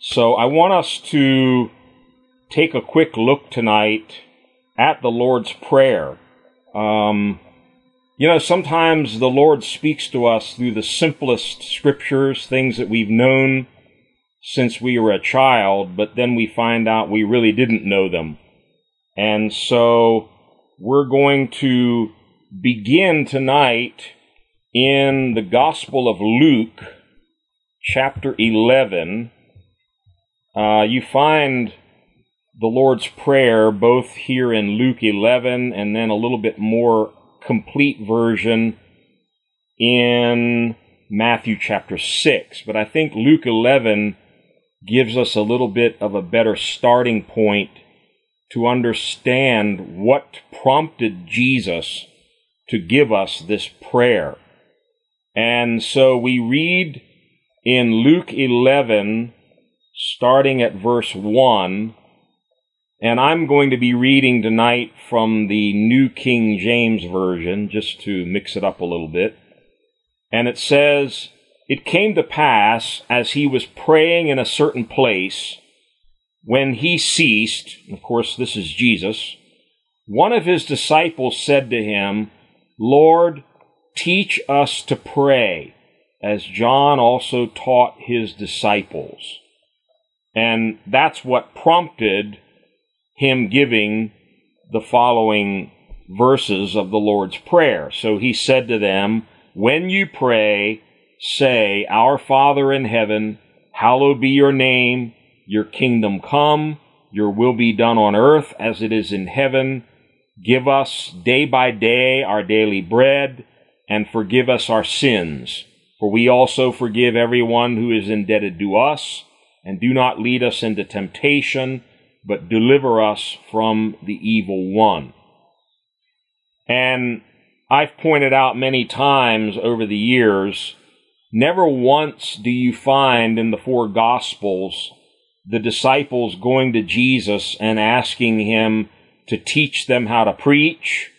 So I want us to take a quick look tonight at the Lord's Prayer. Um, you know, sometimes the Lord speaks to us through the simplest scriptures, things that we've known since we were a child, but then we find out we really didn't know them. And so we're going to begin tonight in the Gospel of Luke, chapter 11. Uh, you find the Lord's Prayer both here in Luke 11 and then a little bit more complete version in Matthew chapter 6. But I think Luke 11 gives us a little bit of a better starting point to understand what prompted Jesus to give us this prayer. And so we read in Luke 11, starting at verse 1, and I'm going to be reading tonight from the New King James Version, just to mix it up a little bit. And it says, It came to pass, as he was praying in a certain place, when he ceased, of course, this is Jesus, one of his disciples said to him, Lord, teach us to pray, as John also taught his disciples. And that's what prompted him giving the following verses of the Lord's Prayer. So he said to them, When you pray, say, Our Father in heaven, hallowed be your name, your kingdom come, your will be done on earth as it is in heaven. Give us day by day our daily bread, and forgive us our sins. For we also forgive everyone who is indebted to us, and do not lead us into temptation but deliver us from the evil one. And I've pointed out many times over the years, never once do you find in the four Gospels the disciples going to Jesus and asking him to teach them how to preach,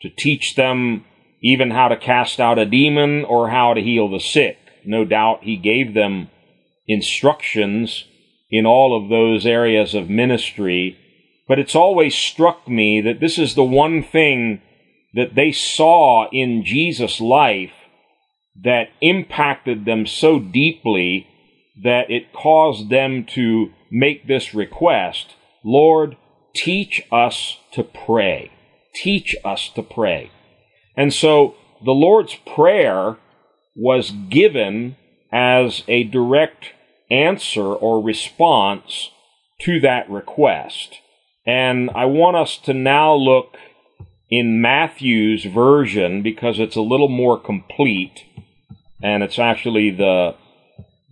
to teach them even how to cast out a demon or how to heal the sick. No doubt he gave them instructions in all of those areas of ministry. But it's always struck me that this is the one thing that they saw in Jesus' life that impacted them so deeply that it caused them to make this request Lord, teach us to pray. Teach us to pray. And so the Lord's Prayer was given as a direct answer or response to that request. And I want us to now look in Matthew's version because it's a little more complete and it's actually the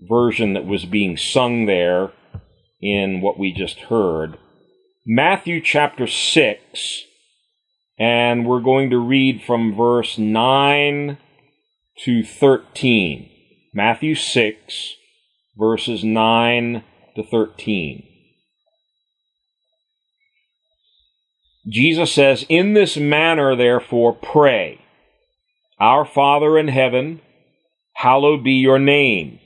version that was being sung there in what we just heard. Matthew chapter 6, and we're going to read from verse 9 to 13. Matthew 6, verses 9 to 13. Jesus says, In this manner, therefore, pray. Our Father in heaven, hallowed be your name.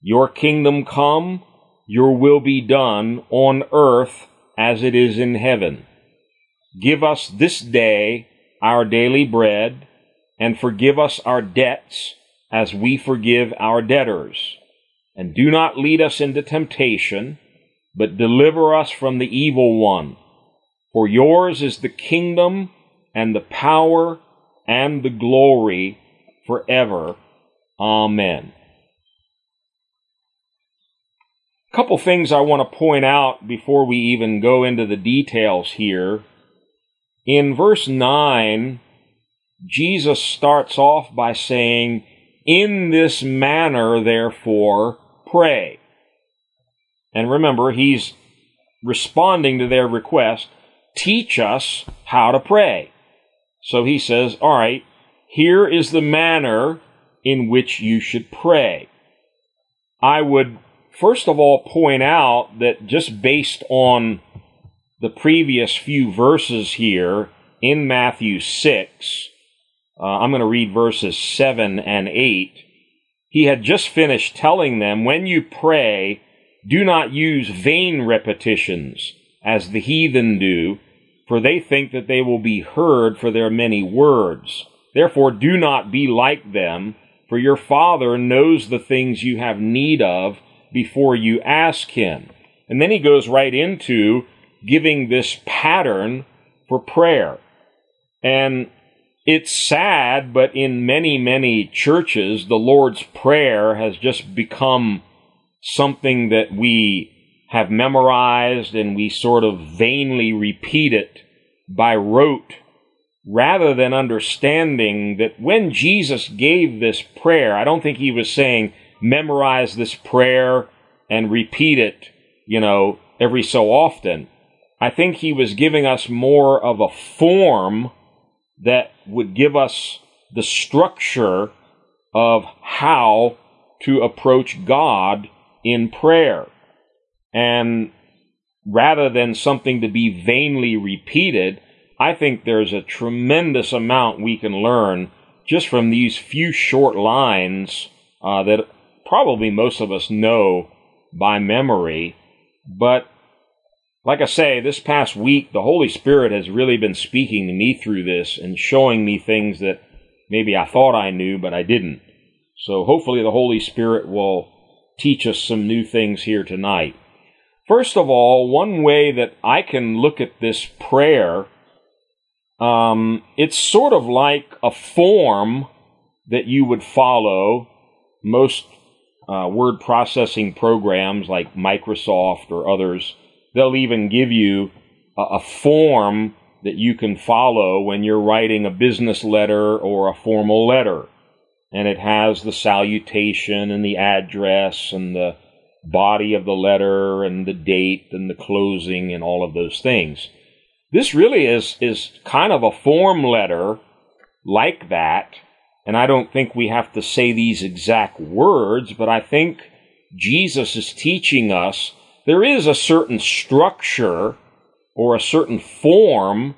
Your kingdom come, your will be done on earth as it is in heaven. Give us this day our daily bread, and forgive us our debts as we forgive our debtors and do not lead us into temptation, but deliver us from the evil one. For yours is the kingdom and the power and the glory forever. Amen. A couple things I want to point out before we even go into the details here. In verse 9, Jesus starts off by saying, In this manner, therefore, pray. And remember, he's responding to their request teach us how to pray. So he says, All right, here is the manner in which you should pray. I would first of all point out that just based on the previous few verses here in Matthew 6, uh, I'm going to read verses 7 and 8 he had just finished telling them, when you pray, Do not use vain repetitions, as the heathen do, for they think that they will be heard for their many words. Therefore, do not be like them, for your Father knows the things you have need of before you ask Him. And then he goes right into giving this pattern for prayer. And it's sad, but in many, many churches, the Lord's Prayer has just become something that we have memorized and we sort of vainly repeat it by rote rather than understanding that when Jesus gave this prayer, I don't think he was saying, memorize this prayer and repeat it, you know, every so often. I think he was giving us more of a form that would give us the structure of how to approach God in prayer. And rather than something to be vainly repeated, I think there's a tremendous amount we can learn just from these few short lines uh, that probably most of us know by memory. But like I say, this past week, the Holy Spirit has really been speaking to me through this and showing me things that maybe I thought I knew, but I didn't. So hopefully the Holy Spirit will teach us some new things here tonight. First of all, one way that I can look at this prayer, um, it's sort of like a form that you would follow. Most uh, word processing programs like Microsoft or others They'll even give you a, a form that you can follow when you're writing a business letter or a formal letter. And it has the salutation and the address and the body of the letter and the date and the closing and all of those things. This really is, is kind of a form letter like that. And I don't think we have to say these exact words, but I think Jesus is teaching us there is a certain structure or a certain form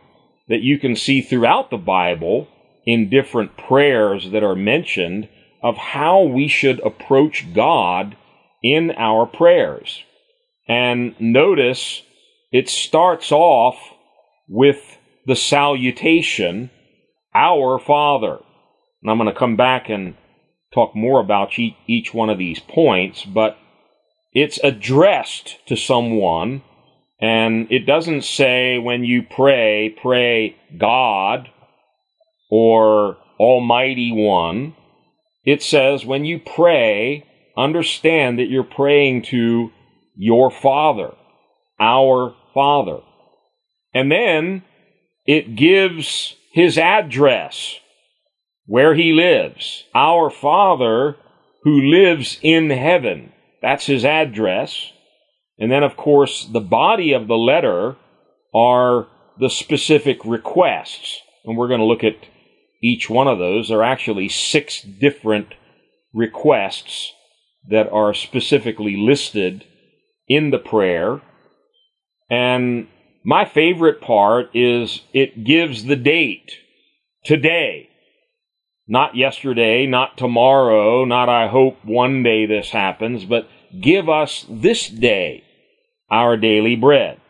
that you can see throughout the Bible in different prayers that are mentioned of how we should approach God in our prayers. And notice it starts off with the salutation, Our Father. And I'm going to come back and talk more about each one of these points, but it's addressed to someone, and it doesn't say when you pray, pray God or Almighty One. It says when you pray, understand that you're praying to your Father, our Father. And then it gives his address, where he lives, our Father who lives in heaven. That's his address. And then, of course, the body of the letter are the specific requests. And we're going to look at each one of those. There are actually six different requests that are specifically listed in the prayer. And my favorite part is it gives the date today. Not yesterday, not tomorrow, not I hope one day this happens, but give us this day our daily bread.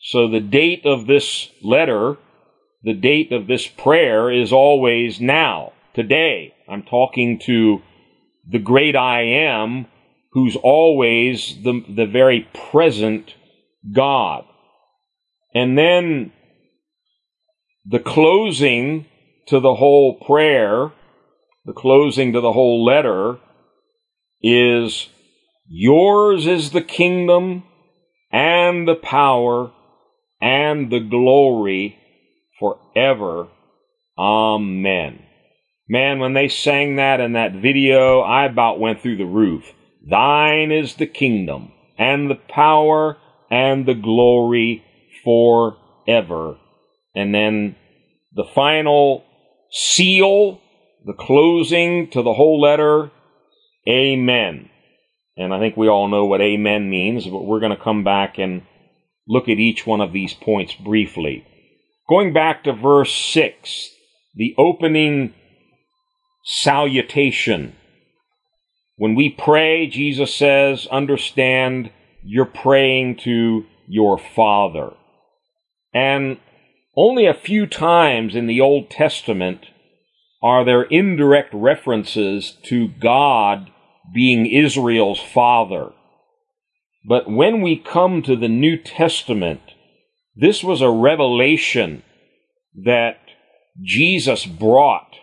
So the date of this letter, the date of this prayer is always now, today. I'm talking to the great I am who's always the, the very present God. And then the closing to the whole prayer, the closing to the whole letter, is Yours is the kingdom and the power and the glory forever. Amen. Man, when they sang that in that video, I about went through the roof. Thine is the kingdom and the power and the glory forever. And then the final seal, the closing to the whole letter, Amen. And I think we all know what amen means, but we're going to come back and look at each one of these points briefly. Going back to verse 6, the opening salutation. When we pray, Jesus says, understand you're praying to your Father. And only a few times in the Old Testament are there indirect references to God being Israel's Father. But when we come to the New Testament, this was a revelation that Jesus brought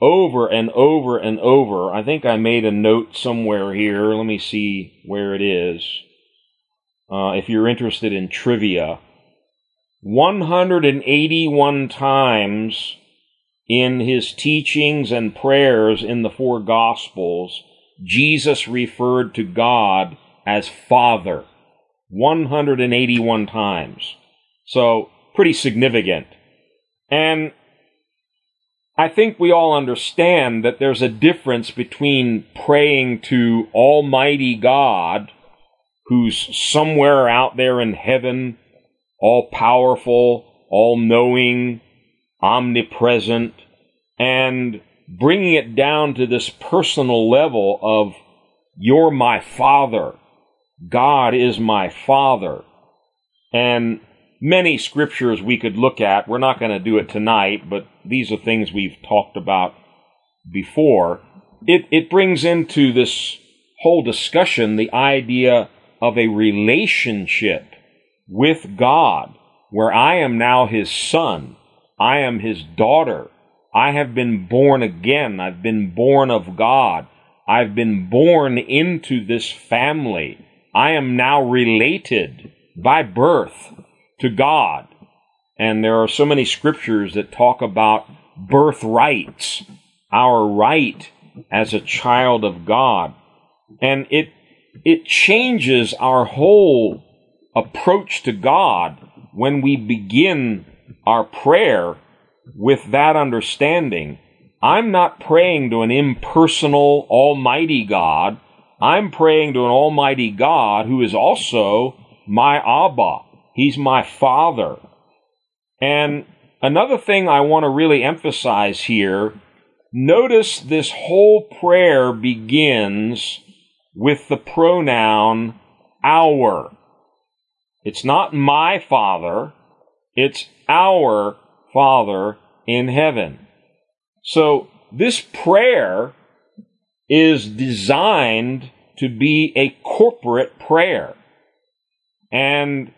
over and over and over. I think I made a note somewhere here. Let me see where it is. Uh, if you're interested in trivia, 181 times in his teachings and prayers in the four Gospels, Jesus referred to God as Father 181 times. So, pretty significant. And I think we all understand that there's a difference between praying to Almighty God, who's somewhere out there in heaven, all powerful, all knowing, omnipresent, and bringing it down to this personal level of, You're my Father. God is my Father. And many scriptures we could look at. We're not going to do it tonight, but these are things we've talked about before. It, it brings into this whole discussion the idea of a relationship with God, where I am now his son, I am his daughter, I have been born again, I've been born of God, I've been born into this family, I am now related by birth to God. And there are so many scriptures that talk about birthrights, our right as a child of God. And it, it changes our whole approach to God when we begin our prayer with that understanding. I'm not praying to an impersonal, almighty God. I'm praying to an almighty God who is also my Abba, He's my father. And another thing I want to really emphasize here notice this whole prayer begins with the pronoun our. It's not my father, it's our Father in heaven. So this prayer is designed to be a corporate prayer. And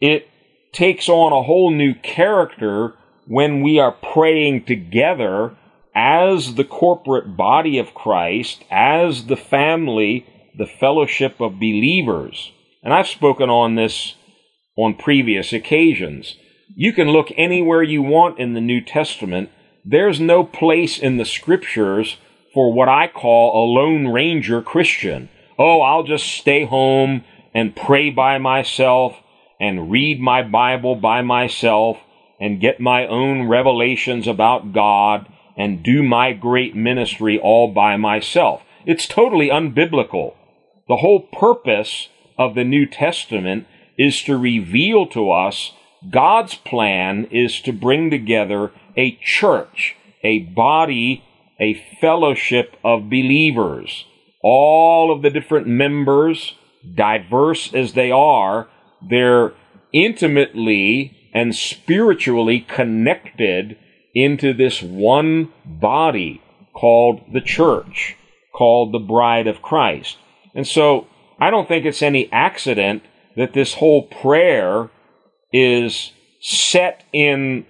it takes on a whole new character when we are praying together as the corporate body of Christ, as the family, the fellowship of believers. And I've spoken on this on previous occasions. You can look anywhere you want in the New Testament. There's no place in the scriptures for what I call a Lone Ranger Christian. Oh, I'll just stay home and pray by myself and read my Bible by myself and get my own revelations about God and do my great ministry all by myself. It's totally unbiblical. The whole purpose of the New Testament is to reveal to us God's plan is to bring together a church, a body, a fellowship of believers. All of the different members, diverse as they are, they're intimately and spiritually connected into this one body called the church, called the bride of Christ. And so I don't think it's any accident that this whole prayer is set in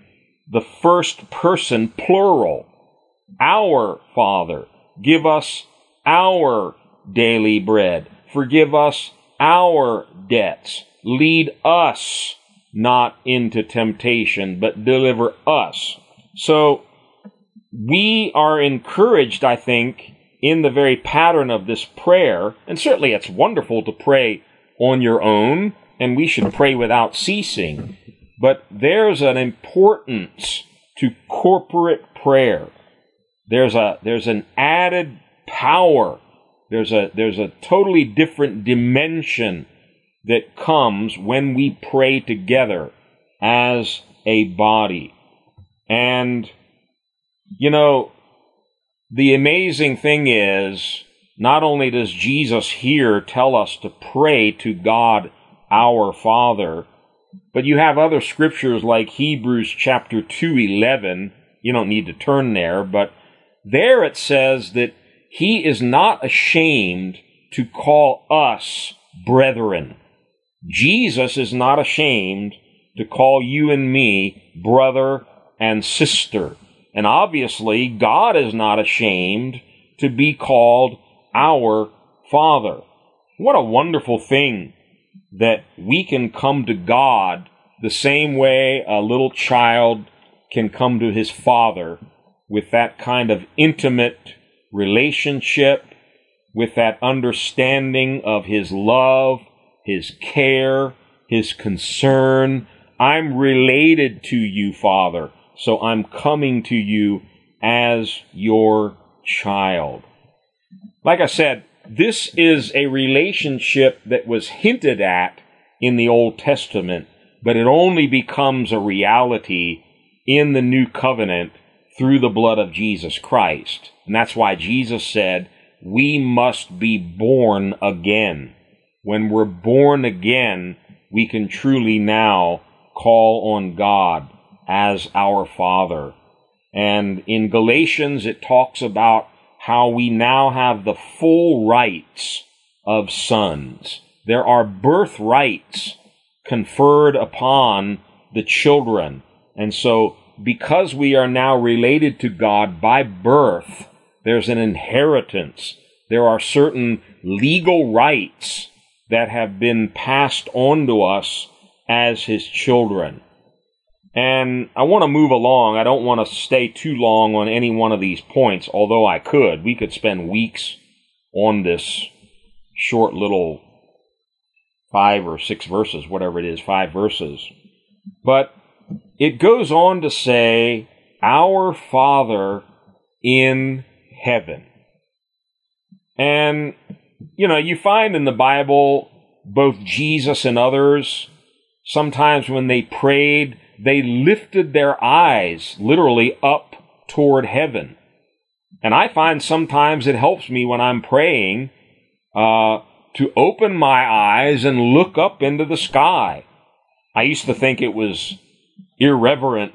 the first person plural. Our Father, give us our daily bread. Forgive us our debts lead us not into temptation, but deliver us. So we are encouraged, I think, in the very pattern of this prayer, and certainly it's wonderful to pray on your own, and we should pray without ceasing. But there's an importance to corporate prayer. There's a there's an added power. There's a there's a totally different dimension that comes when we pray together as a body. And, you know, the amazing thing is not only does Jesus here tell us to pray to God our Father, but you have other scriptures like Hebrews chapter 2 11. You don't need to turn there, but there it says that he is not ashamed to call us brethren. Jesus is not ashamed to call you and me brother and sister. And obviously, God is not ashamed to be called our Father. What a wonderful thing that we can come to God the same way a little child can come to his father with that kind of intimate relationship, with that understanding of his love, his care, his concern. I'm related to you, Father, so I'm coming to you as your child. Like I said, this is a relationship that was hinted at in the Old Testament, but it only becomes a reality in the new covenant through the blood of Jesus Christ. And that's why Jesus said, we must be born again. When we're born again, we can truly now call on God as our Father. And in Galatians, it talks about how we now have the full rights of sons. There are birthrights conferred upon the children. And so, because we are now related to God by birth, there's an inheritance. There are certain legal rights that have been passed on to us as His children. And I want to move along. I don't want to stay too long on any one of these points, although I could. We could spend weeks on this short little five or six verses, whatever it is, five verses. But it goes on to say, Our Father in heaven. And, you know, you find in the Bible, both Jesus and others, sometimes when they prayed, they lifted their eyes literally up toward heaven. And I find sometimes it helps me when I'm praying uh, to open my eyes and look up into the sky. I used to think it was irreverent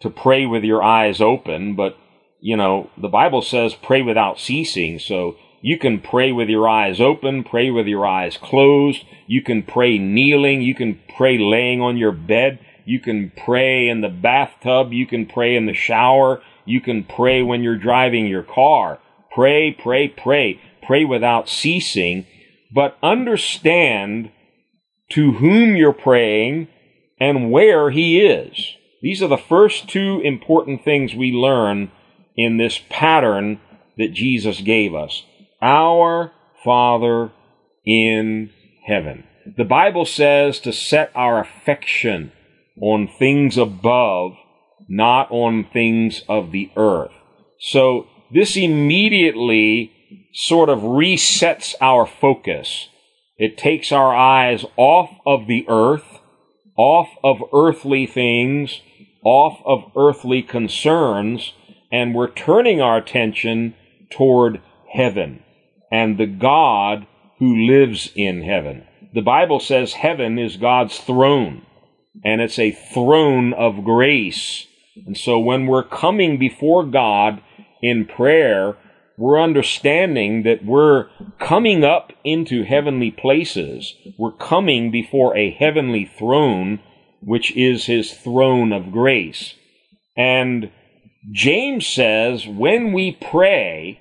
to pray with your eyes open, but you know, the Bible says pray without ceasing. So you can pray with your eyes open, pray with your eyes closed. You can pray kneeling. You can pray laying on your bed. You can pray in the bathtub. You can pray in the shower. You can pray when you're driving your car. Pray, pray, pray. Pray without ceasing. But understand to whom you're praying and where He is. These are the first two important things we learn in this pattern that Jesus gave us. Our Father in heaven. The Bible says to set our affection on things above, not on things of the earth. So this immediately sort of resets our focus. It takes our eyes off of the earth, off of earthly things, off of earthly concerns, and we're turning our attention toward heaven and the God who lives in heaven. The Bible says heaven is God's throne and it's a throne of grace. And so when we're coming before God in prayer, we're understanding that we're coming up into heavenly places. We're coming before a heavenly throne, which is his throne of grace. And James says when we pray,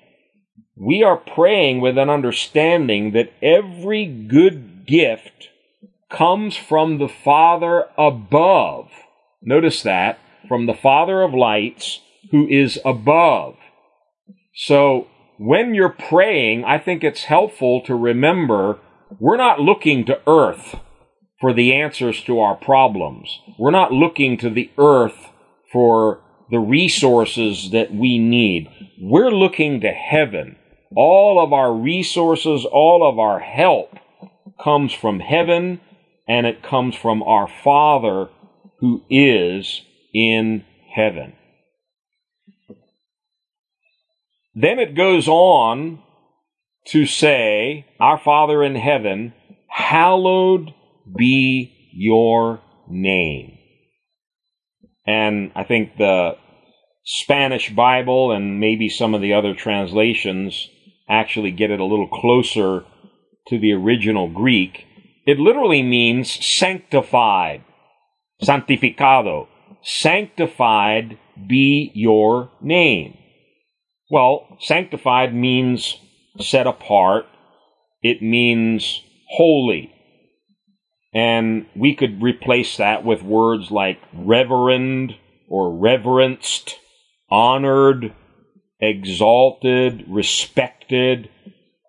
we are praying with an understanding that every good gift comes from the Father above. Notice that, from the Father of lights who is above. So when you're praying, I think it's helpful to remember we're not looking to earth for the answers to our problems. We're not looking to the earth for the resources that we need. We're looking to heaven. All of our resources, all of our help comes from heaven and it comes from our Father who is in heaven. Then it goes on to say, Our Father in heaven, hallowed be your name. And I think the Spanish Bible and maybe some of the other translations actually get it a little closer to the original Greek. It literally means sanctified, santificado. Sanctified be your name. Well, sanctified means set apart. It means holy. And we could replace that with words like reverend or reverenced, honored, exalted, respected.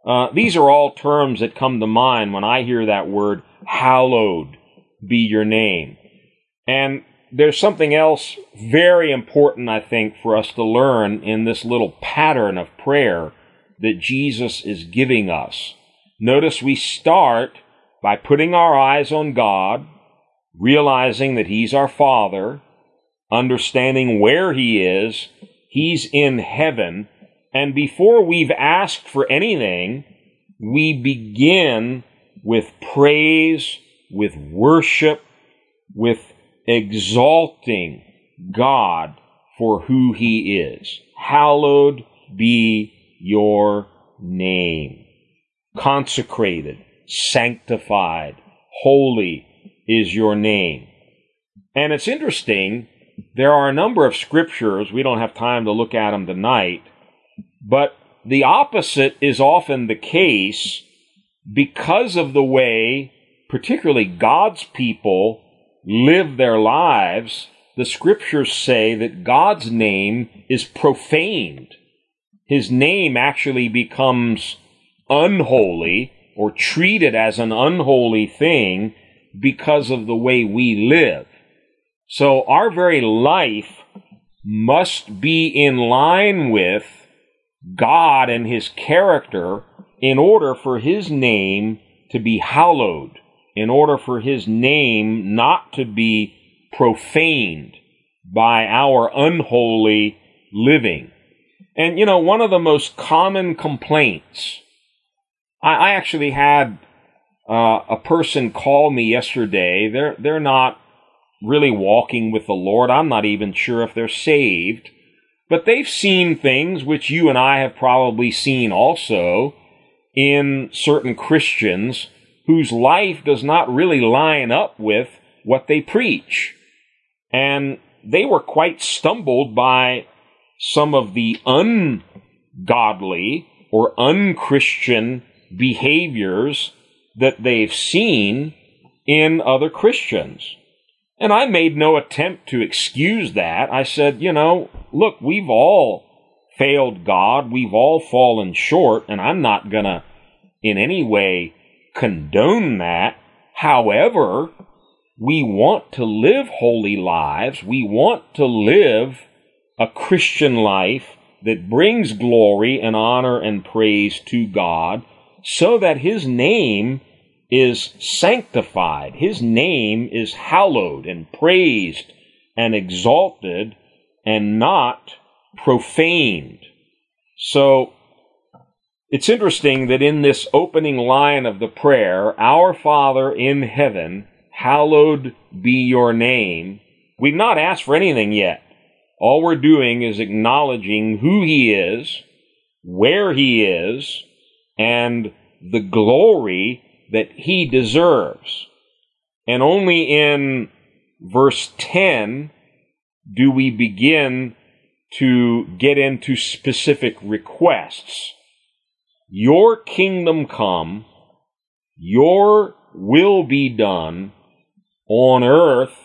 Uh, these are all terms that come to mind when I hear that word, hallowed be your name. And there's something else very important, I think, for us to learn in this little pattern of prayer that Jesus is giving us. Notice we start by putting our eyes on God, realizing that He's our Father, understanding where He is, He's in heaven, and before we've asked for anything, we begin with praise, with worship, with exalting God for who He is. Hallowed be your name. Consecrated sanctified, holy is your name. And it's interesting, there are a number of scriptures, we don't have time to look at them tonight, but the opposite is often the case because of the way, particularly God's people, live their lives. The scriptures say that God's name is profaned. His name actually becomes unholy or treated as an unholy thing because of the way we live. So our very life must be in line with God and His character in order for His name to be hallowed, in order for His name not to be profaned by our unholy living. And you know, one of the most common complaints I, I actually had uh, a person call me yesterday. They're they're not really walking with the Lord. I'm not even sure if they're saved, but they've seen things which you and I have probably seen also in certain Christians whose life does not really line up with what they preach. And they were quite stumbled by some of the ungodly or unchristian behaviors that they've seen in other Christians. And I made no attempt to excuse that. I said, you know, look, we've all failed God. We've all fallen short, and I'm not going to in any way condone that. However, we want to live holy lives. We want to live a Christian life that brings glory and honor and praise to God so that his name is sanctified, his name is hallowed and praised and exalted and not profaned. So it's interesting that in this opening line of the prayer, Our Father in heaven, hallowed be your name, we've not asked for anything yet. All we're doing is acknowledging who He is, where He is, and the glory that he deserves. And only in verse 10 do we begin to get into specific requests. Your kingdom come, your will be done on earth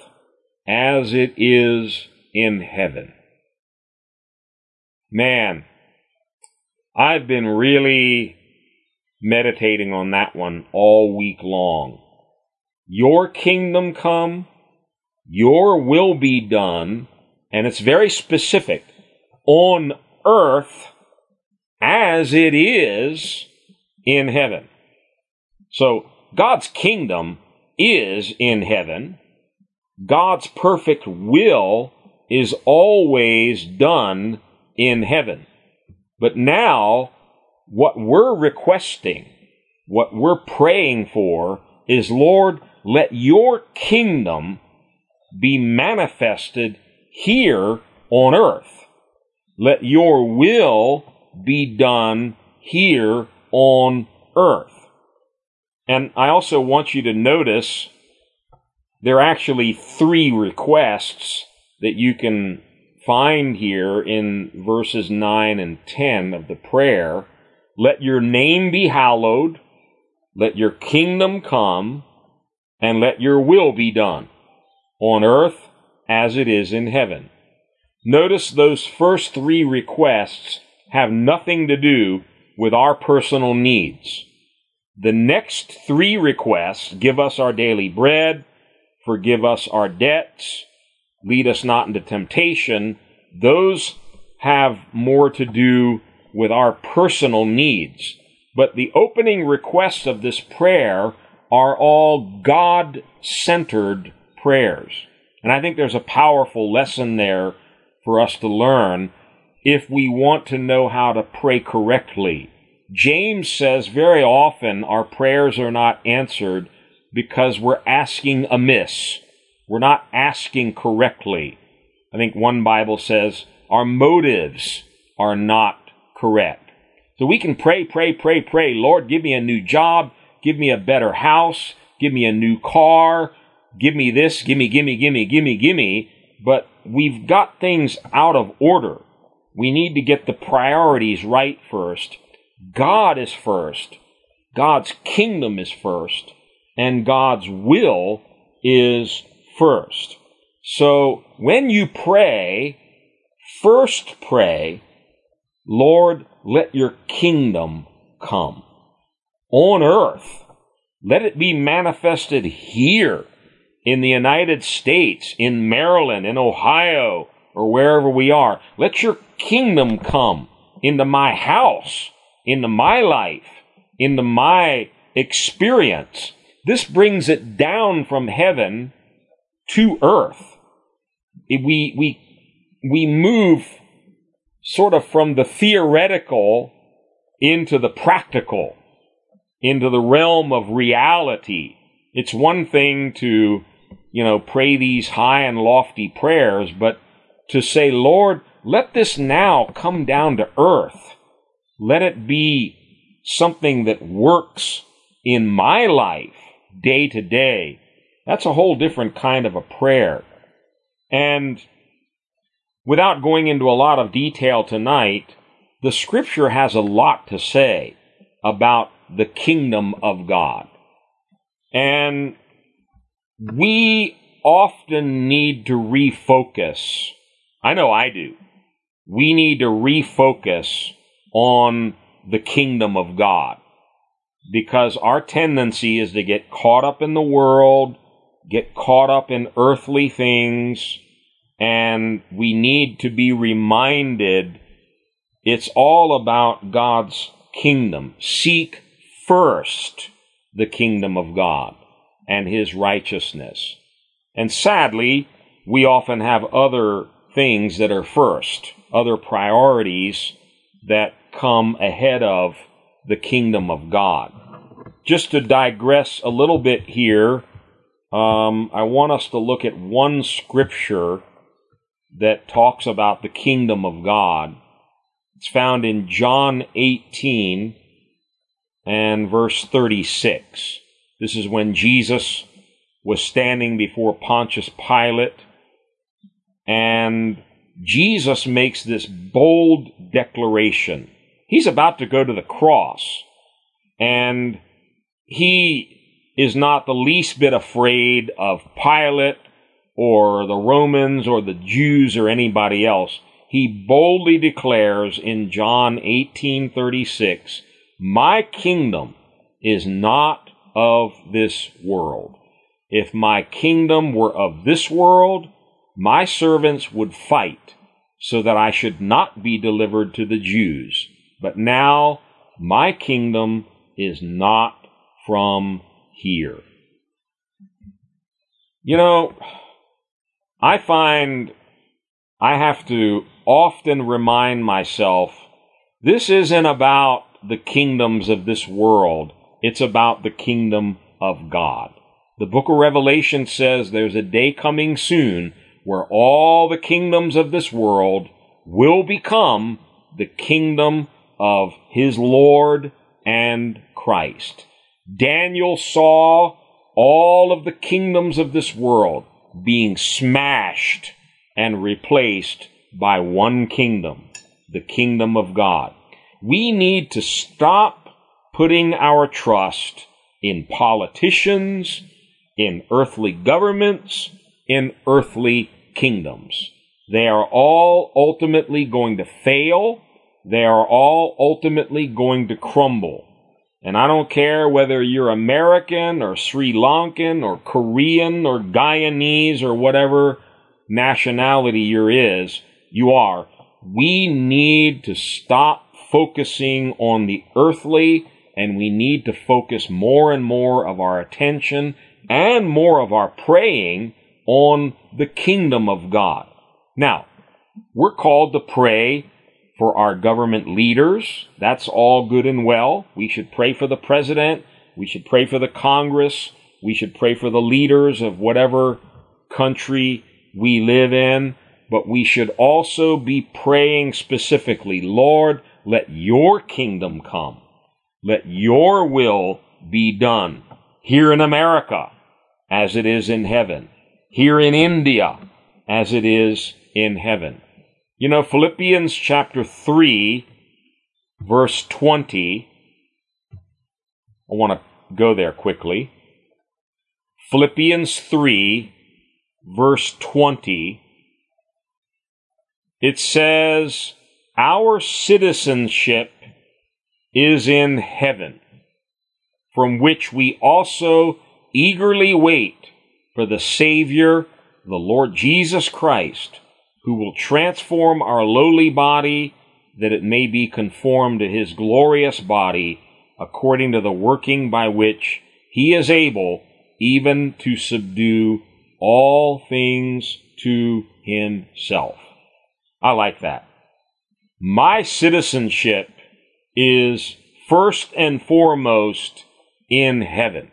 as it is in heaven. Man, I've been really meditating on that one all week long. Your kingdom come, your will be done, and it's very specific on earth as it is in heaven. So God's kingdom is in heaven. God's perfect will is always done in heaven. But now what we're requesting, what we're praying for is, Lord, let your kingdom be manifested here on earth. Let your will be done here on earth. And I also want you to notice there are actually three requests that you can find here in verses 9 and 10 of the prayer. Let your name be hallowed, let your kingdom come, and let your will be done on earth as it is in heaven. Notice those first three requests have nothing to do with our personal needs. The next three requests give us our daily bread, forgive us our debts, lead us not into temptation. Those have more to do with our personal needs. But the opening requests of this prayer are all God centered prayers. And I think there's a powerful lesson there for us to learn if we want to know how to pray correctly. James says very often our prayers are not answered because we're asking amiss. We're not asking correctly. I think one Bible says our motives are not correct. So we can pray, pray, pray, pray. Lord, give me a new job. Give me a better house. Give me a new car. Give me this. Give me, give me, give me, give me, give me. But we've got things out of order. We need to get the priorities right first. God is first. God's kingdom is first. And God's will is first. So when you pray, first pray, Lord, let your kingdom come on earth. Let it be manifested here in the United States, in Maryland, in Ohio, or wherever we are. Let your kingdom come into my house, into my life, into my experience. This brings it down from heaven to earth. We, we, we move sort of from the theoretical into the practical, into the realm of reality. It's one thing to, you know, pray these high and lofty prayers, but to say, Lord, let this now come down to earth. Let it be something that works in my life day to day. That's a whole different kind of a prayer. And without going into a lot of detail tonight, the scripture has a lot to say about the kingdom of God. And we often need to refocus. I know I do. We need to refocus on the kingdom of God because our tendency is to get caught up in the world, get caught up in earthly things, and we need to be reminded it's all about God's kingdom. Seek first the kingdom of God and his righteousness. And sadly, we often have other things that are first, other priorities that come ahead of the kingdom of God. Just to digress a little bit here, um, I want us to look at one scripture that talks about the kingdom of God. It's found in John 18 and verse 36. This is when Jesus was standing before Pontius Pilate, and Jesus makes this bold declaration. He's about to go to the cross, and he is not the least bit afraid of Pilate or the Romans or the Jews or anybody else. He boldly declares in John 18:36, "My kingdom is not of this world. If my kingdom were of this world, my servants would fight so that I should not be delivered to the Jews. But now my kingdom is not from here. You know, I find I have to often remind myself this isn't about the kingdoms of this world. It's about the kingdom of God. The book of Revelation says there's a day coming soon where all the kingdoms of this world will become the kingdom of his Lord and Christ. Daniel saw all of the kingdoms of this world being smashed and replaced by one kingdom, the kingdom of God. We need to stop putting our trust in politicians, in earthly governments, in earthly kingdoms. They are all ultimately going to fail. They are all ultimately going to crumble. And I don't care whether you're American or Sri Lankan or Korean or Guyanese or whatever nationality you're is, you are. We need to stop focusing on the earthly and we need to focus more and more of our attention and more of our praying on the kingdom of God. Now, we're called to pray for our government leaders. That's all good and well. We should pray for the president. We should pray for the Congress. We should pray for the leaders of whatever country we live in. But we should also be praying specifically, Lord, let your kingdom come. Let your will be done here in America as it is in heaven, here in India as it is in heaven. You know, Philippians chapter 3, verse 20, I want to go there quickly. Philippians 3, verse 20, it says, Our citizenship is in heaven, from which we also eagerly wait for the Savior, the Lord Jesus Christ, who will transform our lowly body that it may be conformed to his glorious body, according to the working by which he is able even to subdue all things to himself. I like that. My citizenship is first and foremost in heaven.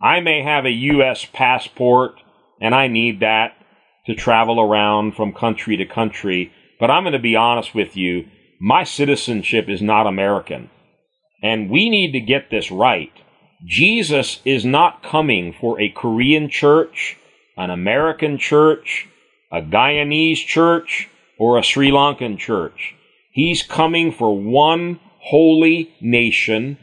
I may have a U.S. passport and I need that to travel around from country to country, but I'm going to be honest with you. My citizenship is not American. And we need to get this right. Jesus is not coming for a Korean church, an American church, a Guyanese church, or a Sri Lankan church. He's coming for one holy nation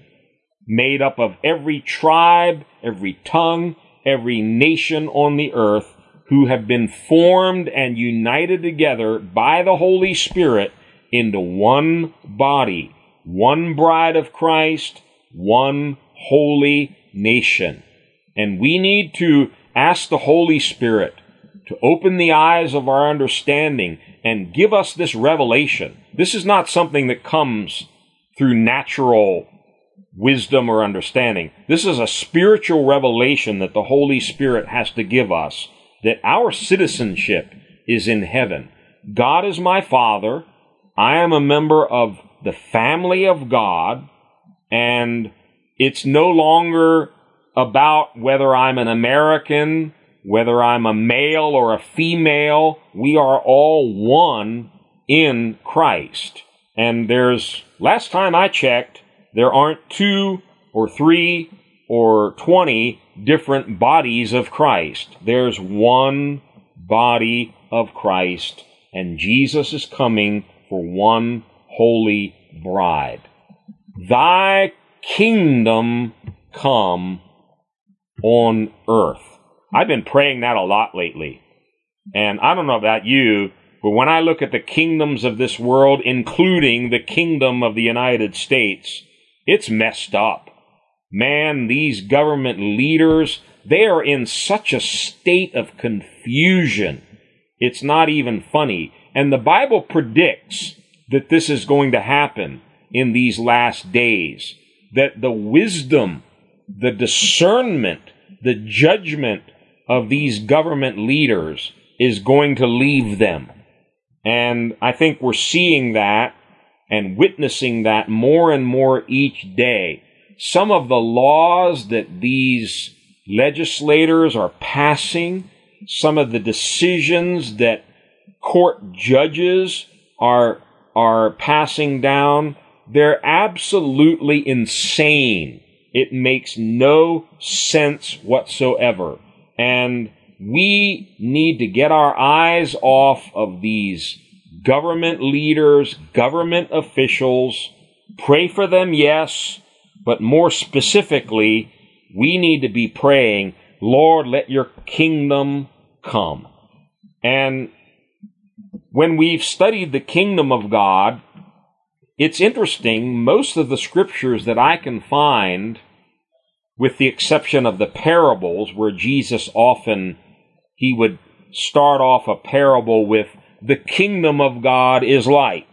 made up of every tribe, every tongue, every nation on the earth who have been formed and united together by the Holy Spirit into one body, one bride of Christ, one holy nation. And we need to ask the Holy Spirit to open the eyes of our understanding and give us this revelation. This is not something that comes through natural wisdom or understanding. This is a spiritual revelation that the Holy Spirit has to give us that our citizenship is in heaven. God is my Father. I am a member of the family of God, and it's no longer about whether I'm an American, whether I'm a male or a female. We are all one in Christ. And there's, last time I checked, there aren't two or three or 20 different bodies of Christ. There's one body of Christ, and Jesus is coming for one holy bride. Thy kingdom come on earth. I've been praying that a lot lately. And I don't know about you, but when I look at the kingdoms of this world, including the kingdom of the United States, it's messed up. Man, these government leaders, they are in such a state of confusion. It's not even funny. And the Bible predicts that this is going to happen in these last days. That the wisdom, the discernment, the judgment of these government leaders is going to leave them. And I think we're seeing that and witnessing that more and more each day. Some of the laws that these legislators are passing, some of the decisions that court judges are, are passing down, they're absolutely insane. It makes no sense whatsoever. And we need to get our eyes off of these government leaders, government officials. Pray for them, yes, but more specifically, we need to be praying, Lord, let your kingdom come. And when we've studied the kingdom of God, it's interesting, most of the scriptures that I can find, with the exception of the parables where Jesus often, he would start off a parable with, the kingdom of God is like.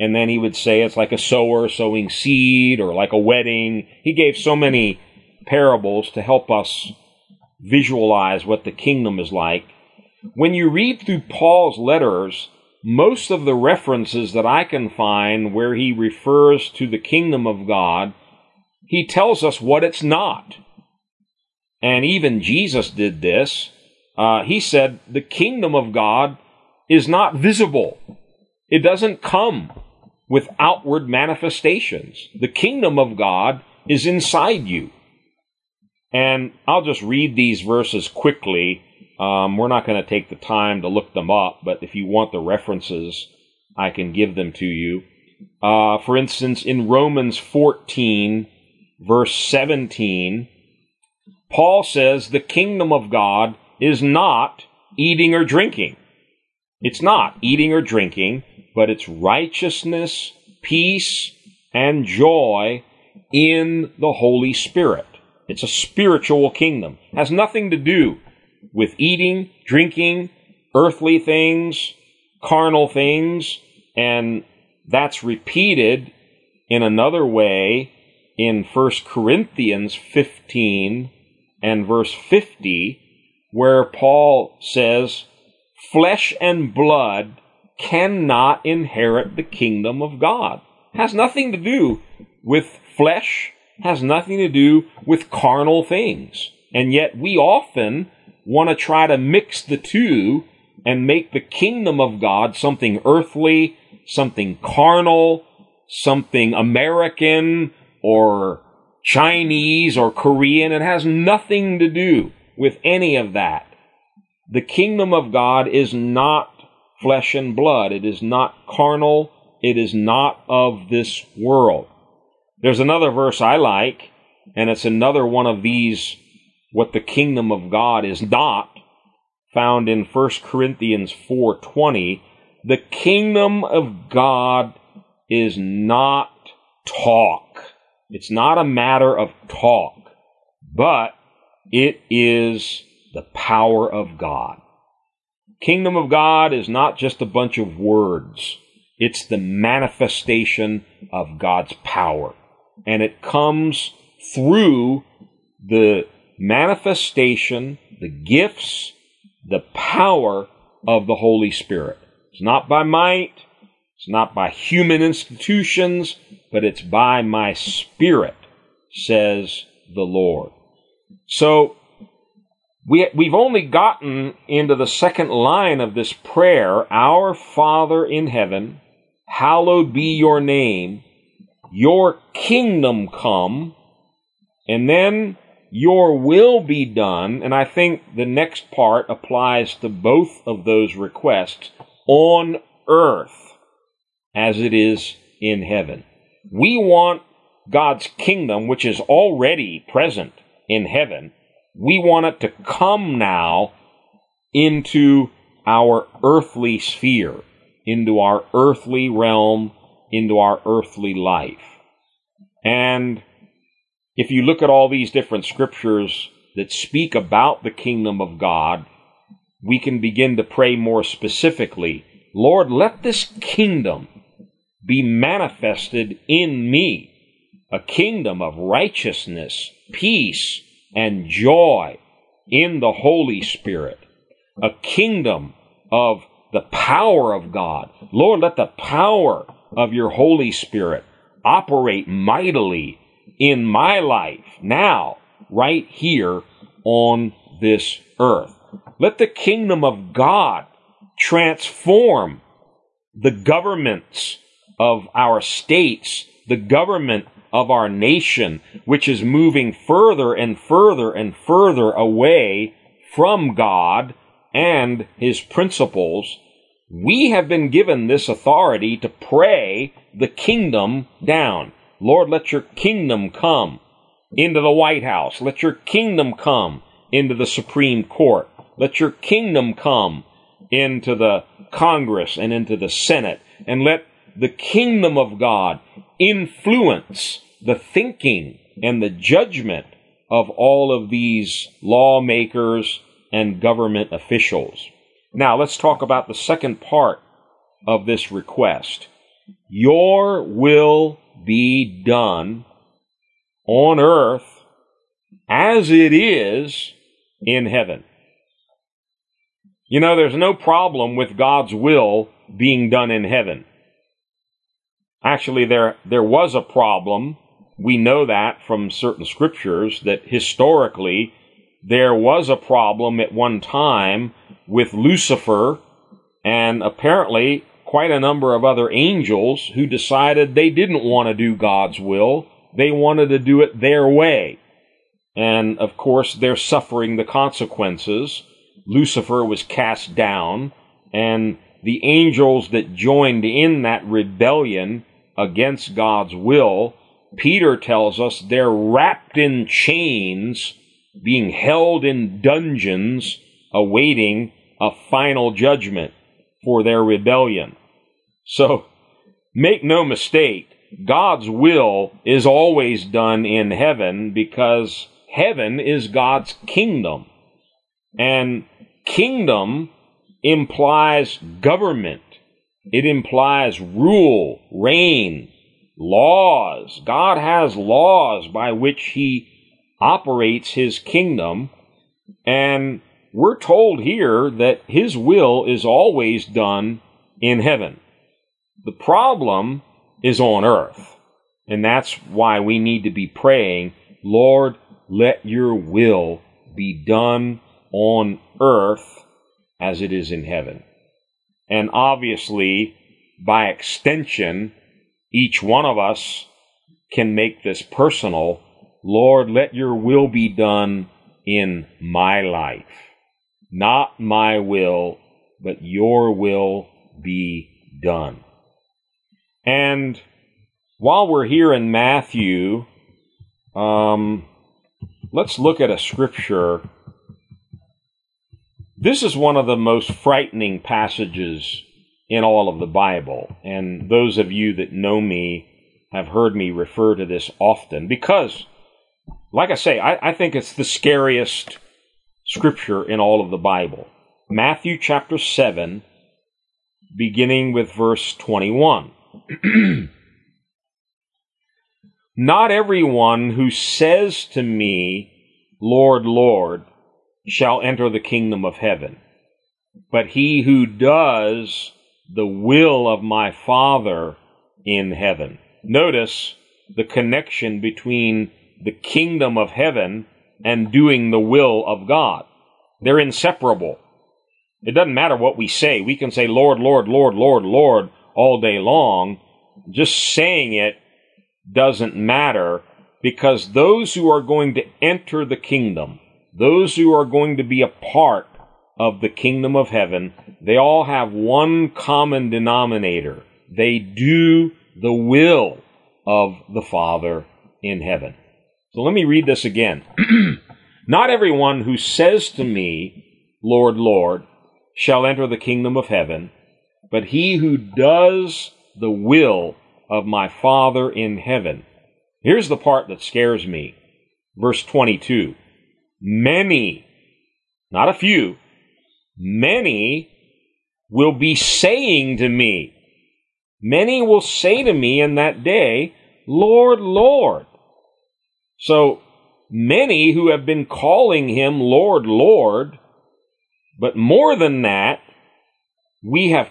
And then he would say it's like a sower sowing seed or like a wedding. He gave so many parables to help us visualize what the kingdom is like. When you read through Paul's letters, most of the references that I can find where he refers to the kingdom of God, he tells us what it's not. And even Jesus did this. Uh, he said, The kingdom of God is not visible, it doesn't come with outward manifestations. The kingdom of God is inside you. And I'll just read these verses quickly um, we're not going to take the time to look them up, but if you want the references, I can give them to you. Uh, for instance, in Romans 14, verse 17, Paul says the kingdom of God is not eating or drinking. It's not eating or drinking, but it's righteousness, peace, and joy in the Holy Spirit. It's a spiritual kingdom. It has nothing to do with eating, drinking, earthly things, carnal things, and that's repeated in another way in 1 Corinthians 15 and verse 50, where Paul says, Flesh and blood cannot inherit the kingdom of God. Has nothing to do with flesh, has nothing to do with carnal things. And yet we often want to try to mix the two and make the kingdom of God something earthly, something carnal, something American or Chinese or Korean. It has nothing to do with any of that. The kingdom of God is not flesh and blood. It is not carnal. It is not of this world. There's another verse I like, and it's another one of these what the kingdom of God is not, found in 1 Corinthians 4:20, the kingdom of God is not talk. It's not a matter of talk, but it is the power of God. Kingdom of God is not just a bunch of words. It's the manifestation of God's power. And it comes through the manifestation, the gifts, the power of the Holy Spirit. It's not by might, it's not by human institutions, but it's by my Spirit, says the Lord. So, we, we've only gotten into the second line of this prayer Our Father in heaven, hallowed be your name, your kingdom come, and then your will be done, and I think the next part applies to both of those requests on earth as it is in heaven. We want God's kingdom, which is already present in heaven, we want it to come now into our earthly sphere, into our earthly realm, into our earthly life. And if you look at all these different scriptures that speak about the kingdom of God, we can begin to pray more specifically Lord, let this kingdom be manifested in me, a kingdom of righteousness, peace, and joy in the Holy Spirit, a kingdom of the power of God. Lord, let the power of your Holy Spirit operate mightily in my life now, right here on this earth. Let the kingdom of God transform the governments of our states, the government of our nation, which is moving further and further and further away from God and His principles. We have been given this authority to pray the kingdom down. Lord, let your kingdom come into the White House. Let your kingdom come into the Supreme Court. Let your kingdom come into the Congress and into the Senate. And let the kingdom of God influence the thinking and the judgment of all of these lawmakers and government officials. Now let's talk about the second part of this request. Your will be done on earth as it is in heaven. You know, there's no problem with God's will being done in heaven. Actually, there, there was a problem. We know that from certain scriptures that historically there was a problem at one time with Lucifer and apparently quite a number of other angels who decided they didn't want to do God's will. They wanted to do it their way. And of course, they're suffering the consequences. Lucifer was cast down, and the angels that joined in that rebellion against God's will, Peter tells us they're wrapped in chains, being held in dungeons, awaiting a final judgment for their rebellion. So, make no mistake, God's will is always done in heaven because heaven is God's kingdom. And kingdom implies government. It implies rule, reign, laws. God has laws by which he operates his kingdom. And we're told here that his will is always done in heaven. The problem is on earth. And that's why we need to be praying, Lord, let your will be done on earth as it is in heaven. And obviously, by extension, each one of us can make this personal. Lord, let your will be done in my life. Not my will, but your will be done. And while we're here in Matthew, um, let's look at a scripture. This is one of the most frightening passages in all of the Bible. And those of you that know me have heard me refer to this often because, like I say, I, I think it's the scariest scripture in all of the Bible. Matthew chapter 7, beginning with verse 21. Not everyone who says to me, Lord, Lord, shall enter the kingdom of heaven, but he who does the will of my Father in heaven. Notice the connection between the kingdom of heaven and doing the will of God. They're inseparable. It doesn't matter what we say. We can say, Lord, Lord, Lord, Lord, Lord, all day long. Just saying it doesn't matter because those who are going to enter the kingdom, those who are going to be a part of the kingdom of heaven, they all have one common denominator. They do the will of the Father in heaven. So let me read this again. Not everyone who says to me, Lord, Lord, shall enter the kingdom of heaven, but he who does the will of my Father in heaven. Here's the part that scares me. Verse 22. Many, not a few, many will be saying to me, many will say to me in that day, Lord, Lord. So, many who have been calling him Lord, Lord, but more than that, we have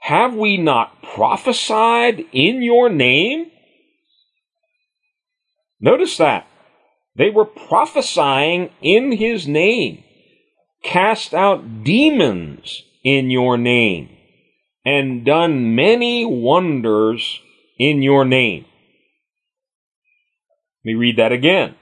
Have we not prophesied in your name? Notice that. They were prophesying in his name, cast out demons in your name, and done many wonders in your name. Let me read that again.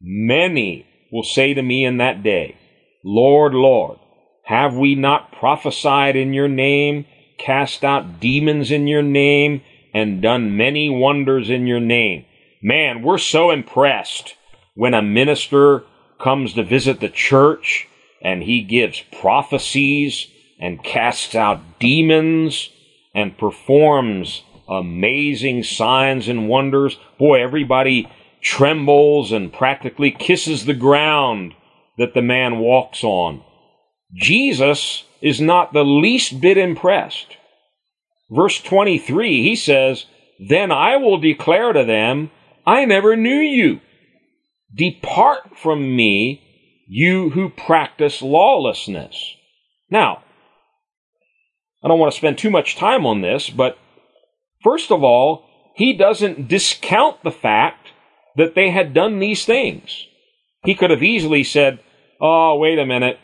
Many will say to me in that day, Lord, Lord, have we not prophesied in your name, cast out demons in your name, and done many wonders in your name? Man, we're so impressed when a minister comes to visit the church and he gives prophecies and casts out demons and performs amazing signs and wonders. Boy, everybody trembles and practically kisses the ground that the man walks on. Jesus is not the least bit impressed. Verse 23, he says, Then I will declare to them, I never knew you. Depart from me, you who practice lawlessness. Now, I don't want to spend too much time on this, but first of all, he doesn't discount the fact that they had done these things. He could have easily said, Oh, wait a minute.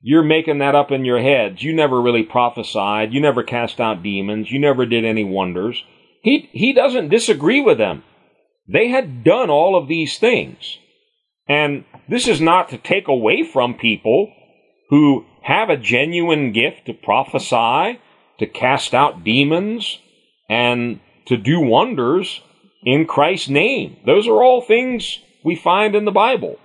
You're making that up in your heads. You never really prophesied. You never cast out demons. You never did any wonders. He, he doesn't disagree with them. They had done all of these things. And this is not to take away from people who have a genuine gift to prophesy, to cast out demons, and to do wonders in Christ's name. Those are all things we find in the Bible.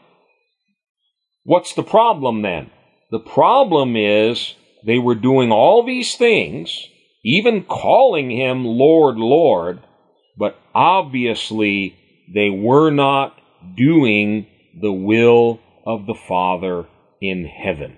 What's the problem then? The problem is they were doing all these things, even calling him Lord, Lord, but obviously they were not doing the will of the Father in heaven.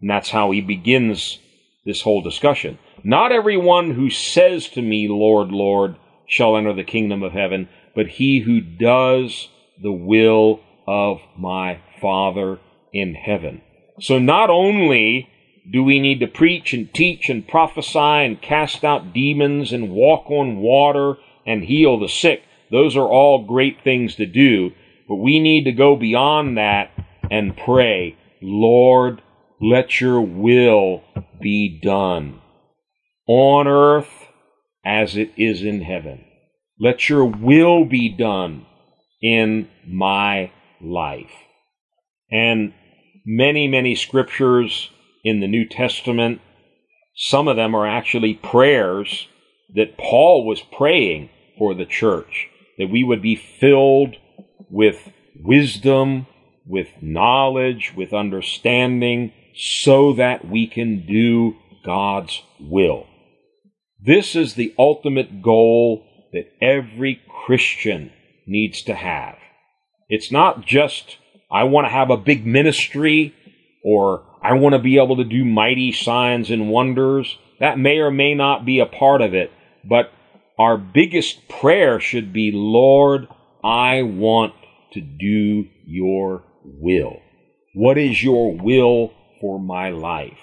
And that's how he begins this whole discussion. Not everyone who says to me, Lord, Lord, shall enter the kingdom of heaven, but he who does the will of my Father in heaven. So not only do we need to preach and teach and prophesy and cast out demons and walk on water and heal the sick. Those are all great things to do, but we need to go beyond that and pray, Lord, let your will be done on earth as it is in heaven. Let your will be done in my life. And many, many scriptures in the New Testament, some of them are actually prayers that Paul was praying for the church, that we would be filled with wisdom, with knowledge, with understanding, so that we can do God's will. This is the ultimate goal that every Christian needs to have. It's not just, I want to have a big ministry or I want to be able to do mighty signs and wonders. That may or may not be a part of it, but our biggest prayer should be, Lord, I want to do your will. What is your will for my life?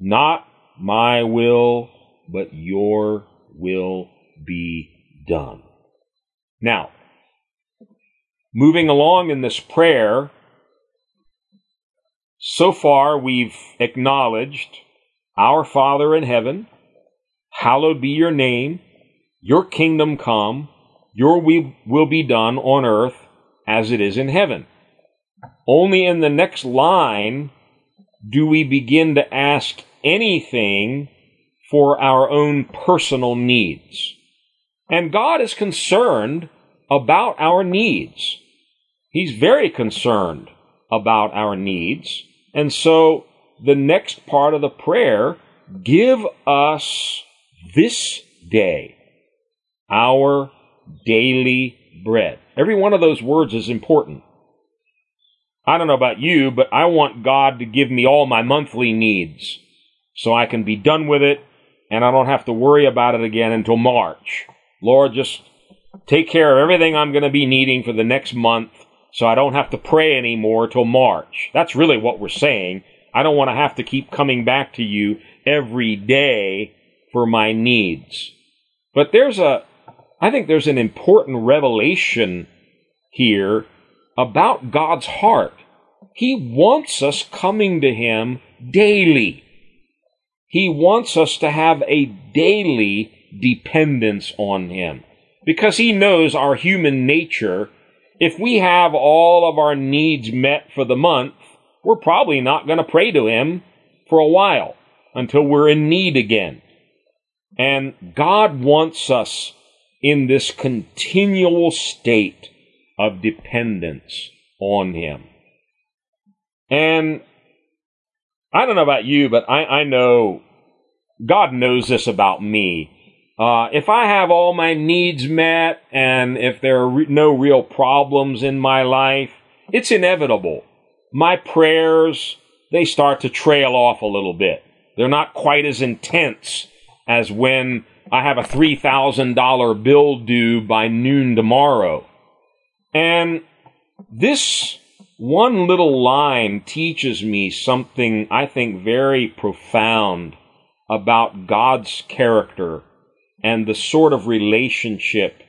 Not my will, but your will be done. Now, moving along in this prayer, so far we've acknowledged our Father in heaven, hallowed be your name, your kingdom come, your will be done on earth as it is in heaven. Only in the next line do we begin to ask anything for our own personal needs. And God is concerned about our needs. He's very concerned about our needs. And so the next part of the prayer, give us this day our daily bread. Every one of those words is important. I don't know about you, but I want God to give me all my monthly needs so I can be done with it and I don't have to worry about it again until March. Lord, just take care of everything I'm going to be needing for the next month so I don't have to pray anymore till March. That's really what we're saying. I don't want to have to keep coming back to you every day for my needs. But there's a, I think there's an important revelation here about God's heart. He wants us coming to Him daily. He wants us to have a daily dependence on Him because He knows our human nature. If we have all of our needs met for the month, we're probably not going to pray to Him for a while until we're in need again. And God wants us in this continual state of dependence on Him. And I don't know about you, but I, I know God knows this about me. Uh, if I have all my needs met and if there are re- no real problems in my life, it's inevitable. My prayers, they start to trail off a little bit. They're not quite as intense as when I have a $3,000 bill due by noon tomorrow. And this one little line teaches me something I think very profound about God's character and the sort of relationship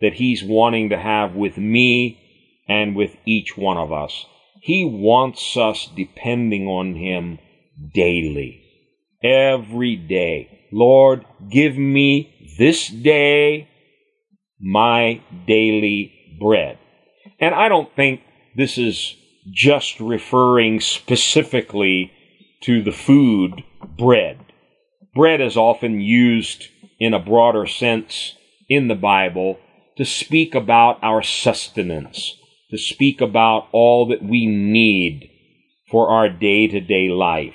that He's wanting to have with me and with each one of us. He wants us depending on Him daily, every day. Lord, give me this day my daily bread. And I don't think this is just referring specifically to the food bread. Bread is often used in a broader sense in the Bible to speak about our sustenance, to speak about all that we need for our day to day life.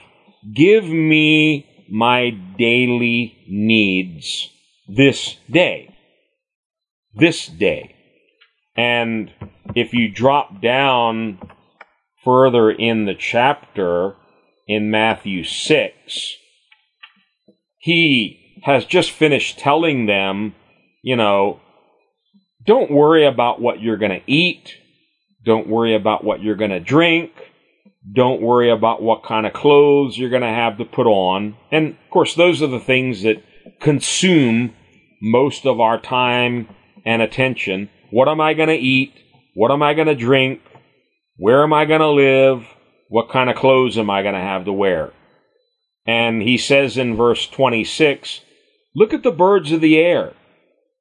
Give me my daily needs this day. This day. And if you drop down further in the chapter in Matthew 6, he has just finished telling them, you know, don't worry about what you're going to eat. Don't worry about what you're going to drink. Don't worry about what kind of clothes you're going to have to put on. And of course, those are the things that consume most of our time and attention. What am I going to eat? What am I going to drink? Where am I going to live? What kind of clothes am I going to have to wear? And he says in verse 26, Look at the birds of the air.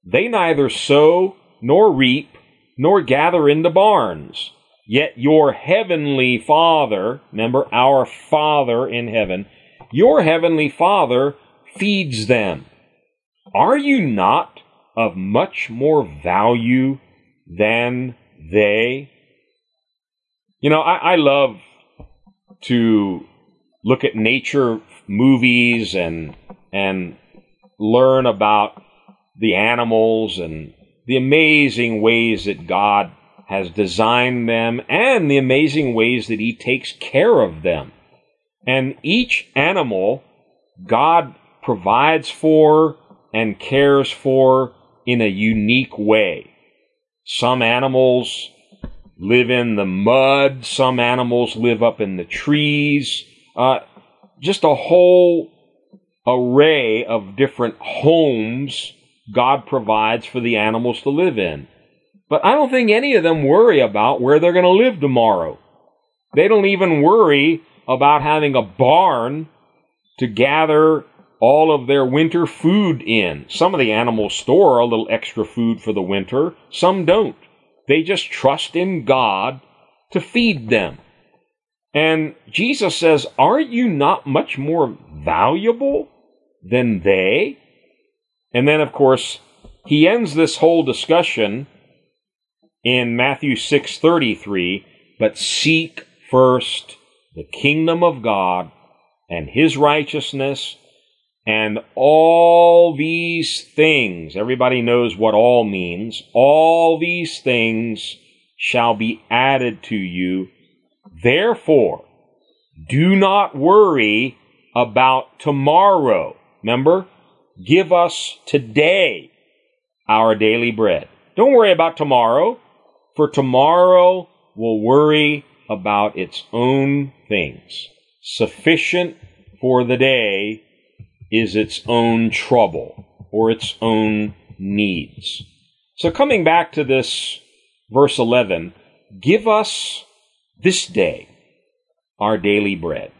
They neither sow nor reap nor gather into barns. Yet your heavenly Father, remember our Father in heaven, your heavenly Father feeds them. Are you not of much more value than they? You know, I, I love to look at nature movies and and learn about the animals and the amazing ways that God has designed them and the amazing ways that He takes care of them. And each animal God provides for and cares for in a unique way. Some animals live in the mud, some animals live up in the trees. Uh, just a whole array of different homes God provides for the animals to live in. But I don't think any of them worry about where they're going to live tomorrow. They don't even worry about having a barn to gather all of their winter food in. Some of the animals store a little extra food for the winter, some don't. They just trust in God to feed them. And Jesus says, Are you not much more valuable than they? And then, of course, he ends this whole discussion in Matthew 6:33, but seek first the kingdom of God and his righteousness and all these things, everybody knows what all means, all these things shall be added to you. Therefore, do not worry about tomorrow. Remember? Give us today our daily bread. Don't worry about tomorrow, for tomorrow will worry about its own things. Sufficient for the day is its own trouble or its own needs. So coming back to this verse 11, give us this day our daily bread.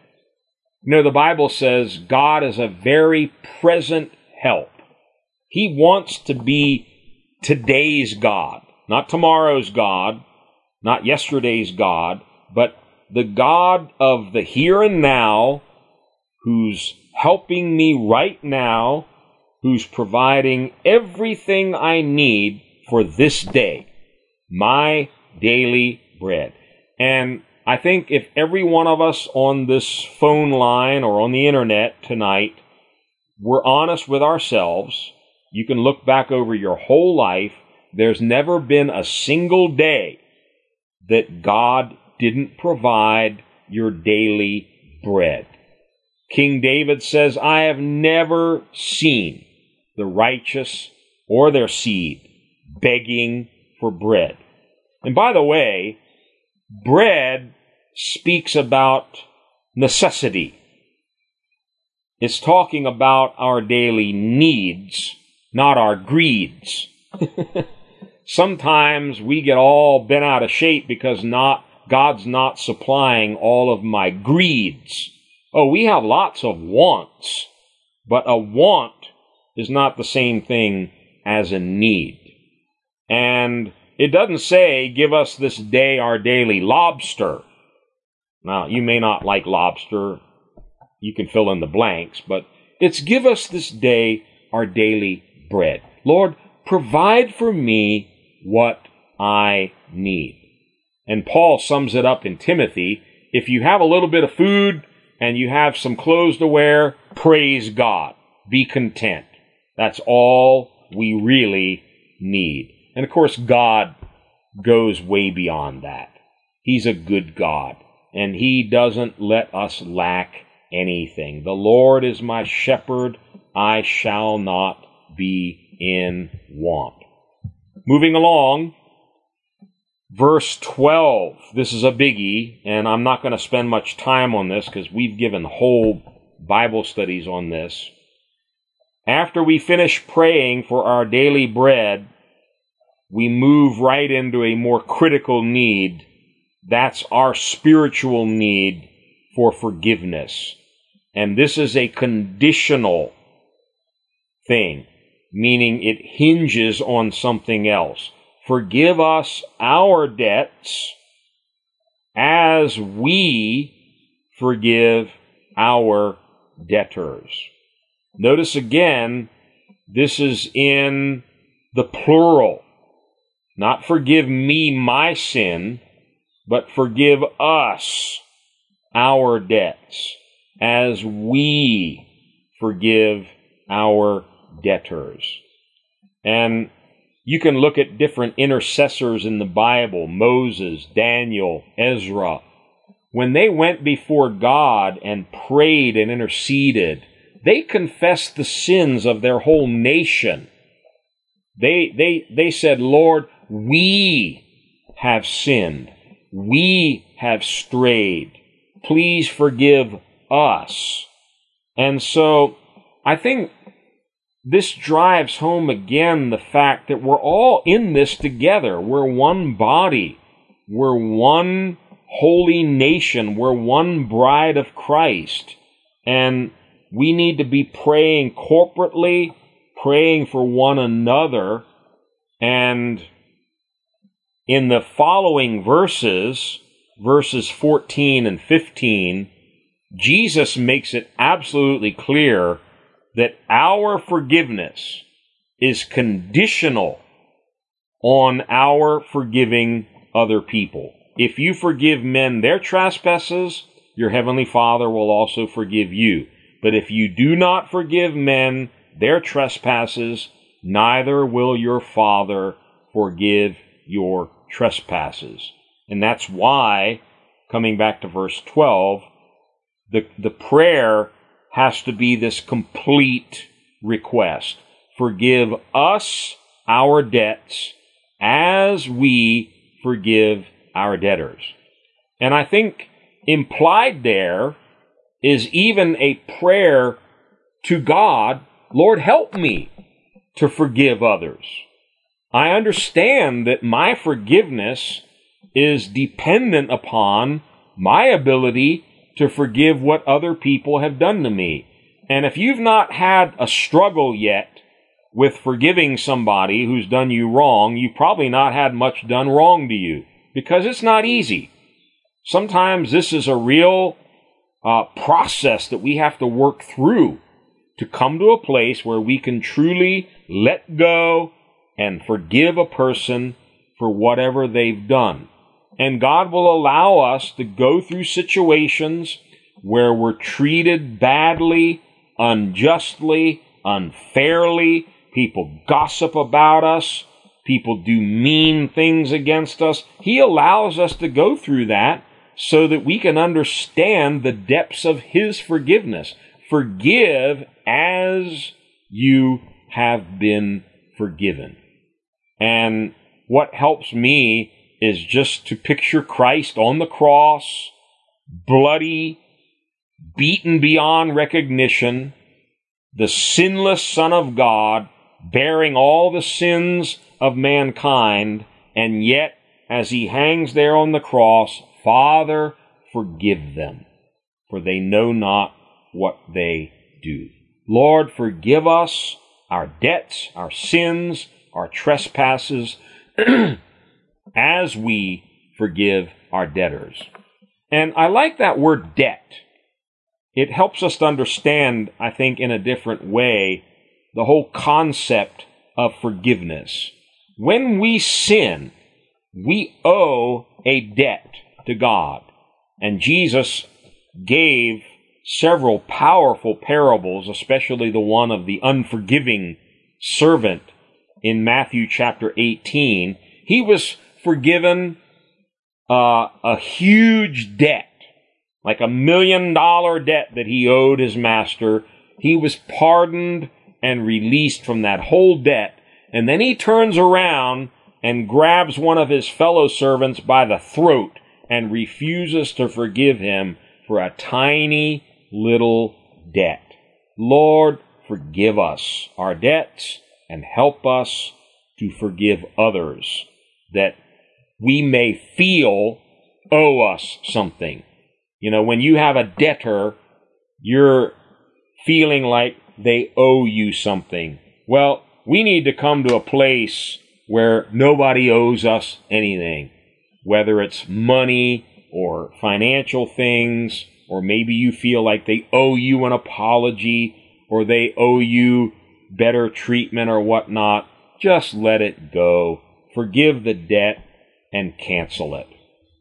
You know, the Bible says God is a very present help. He wants to be today's God, not tomorrow's God, not yesterday's God, but the God of the here and now, who's helping me right now, who's providing everything I need for this day, my daily bread. And I think if every one of us on this phone line or on the internet tonight were honest with ourselves, you can look back over your whole life. There's never been a single day that God didn't provide your daily bread. King David says, I have never seen the righteous or their seed begging for bread. And by the way, bread speaks about necessity. It's talking about our daily needs, not our greeds. Sometimes we get all bent out of shape because not God's not supplying all of my greeds. Oh, we have lots of wants, but a want is not the same thing as a need. And it doesn't say, give us this day our daily lobster. Now, you may not like lobster. You can fill in the blanks, but it's give us this day our daily bread. Lord, provide for me what I need. And Paul sums it up in Timothy. If you have a little bit of food and you have some clothes to wear, praise God. Be content. That's all we really need. And of course, God goes way beyond that. He's a good God, and He doesn't let us lack anything. The Lord is my shepherd, I shall not be in want. Moving along, verse 12. This is a biggie, and I'm not going to spend much time on this because we've given whole Bible studies on this. After we finish praying for our daily bread, we move right into a more critical need. That's our spiritual need for forgiveness. And this is a conditional thing, meaning it hinges on something else. Forgive us our debts as we forgive our debtors. Notice again, this is in the plural. Not forgive me my sin, but forgive us our debts as we forgive our debtors. And you can look at different intercessors in the Bible Moses, Daniel, Ezra. When they went before God and prayed and interceded, they confessed the sins of their whole nation. They, they, they said, Lord, we have sinned. We have strayed. Please forgive us. And so I think this drives home again the fact that we're all in this together. We're one body. We're one holy nation. We're one bride of Christ. And we need to be praying corporately, praying for one another, and in the following verses, verses 14 and 15, Jesus makes it absolutely clear that our forgiveness is conditional on our forgiving other people. If you forgive men their trespasses, your heavenly Father will also forgive you. But if you do not forgive men their trespasses, neither will your Father forgive your trespasses. And that's why, coming back to verse 12, the, the prayer has to be this complete request. Forgive us our debts as we forgive our debtors. And I think implied there is even a prayer to God, Lord, help me to forgive others. I understand that my forgiveness is dependent upon my ability to forgive what other people have done to me. And if you've not had a struggle yet with forgiving somebody who's done you wrong, you've probably not had much done wrong to you because it's not easy. Sometimes this is a real uh, process that we have to work through to come to a place where we can truly let go and forgive a person for whatever they've done. And God will allow us to go through situations where we're treated badly, unjustly, unfairly. People gossip about us. People do mean things against us. He allows us to go through that so that we can understand the depths of His forgiveness. Forgive as you have been forgiven. And what helps me is just to picture Christ on the cross, bloody, beaten beyond recognition, the sinless Son of God, bearing all the sins of mankind, and yet, as he hangs there on the cross, Father, forgive them, for they know not what they do. Lord, forgive us our debts, our sins, our trespasses, as we forgive our debtors. And I like that word debt. It helps us to understand, I think, in a different way, the whole concept of forgiveness. When we sin, we owe a debt to God. And Jesus gave several powerful parables, especially the one of the unforgiving servant in Matthew chapter 18. He was forgiven uh, a huge debt, like a million dollar debt that he owed his master. He was pardoned and released from that whole debt. And then he turns around and grabs one of his fellow servants by the throat and refuses to forgive him for a tiny little debt. Lord, forgive us our debts and help us to forgive others that we may feel owe us something. You know, when you have a debtor, you're feeling like they owe you something. Well, we need to come to a place where nobody owes us anything whether it's money or financial things, or maybe you feel like they owe you an apology or they owe you better treatment or whatnot, just let it go. Forgive the debt and cancel it.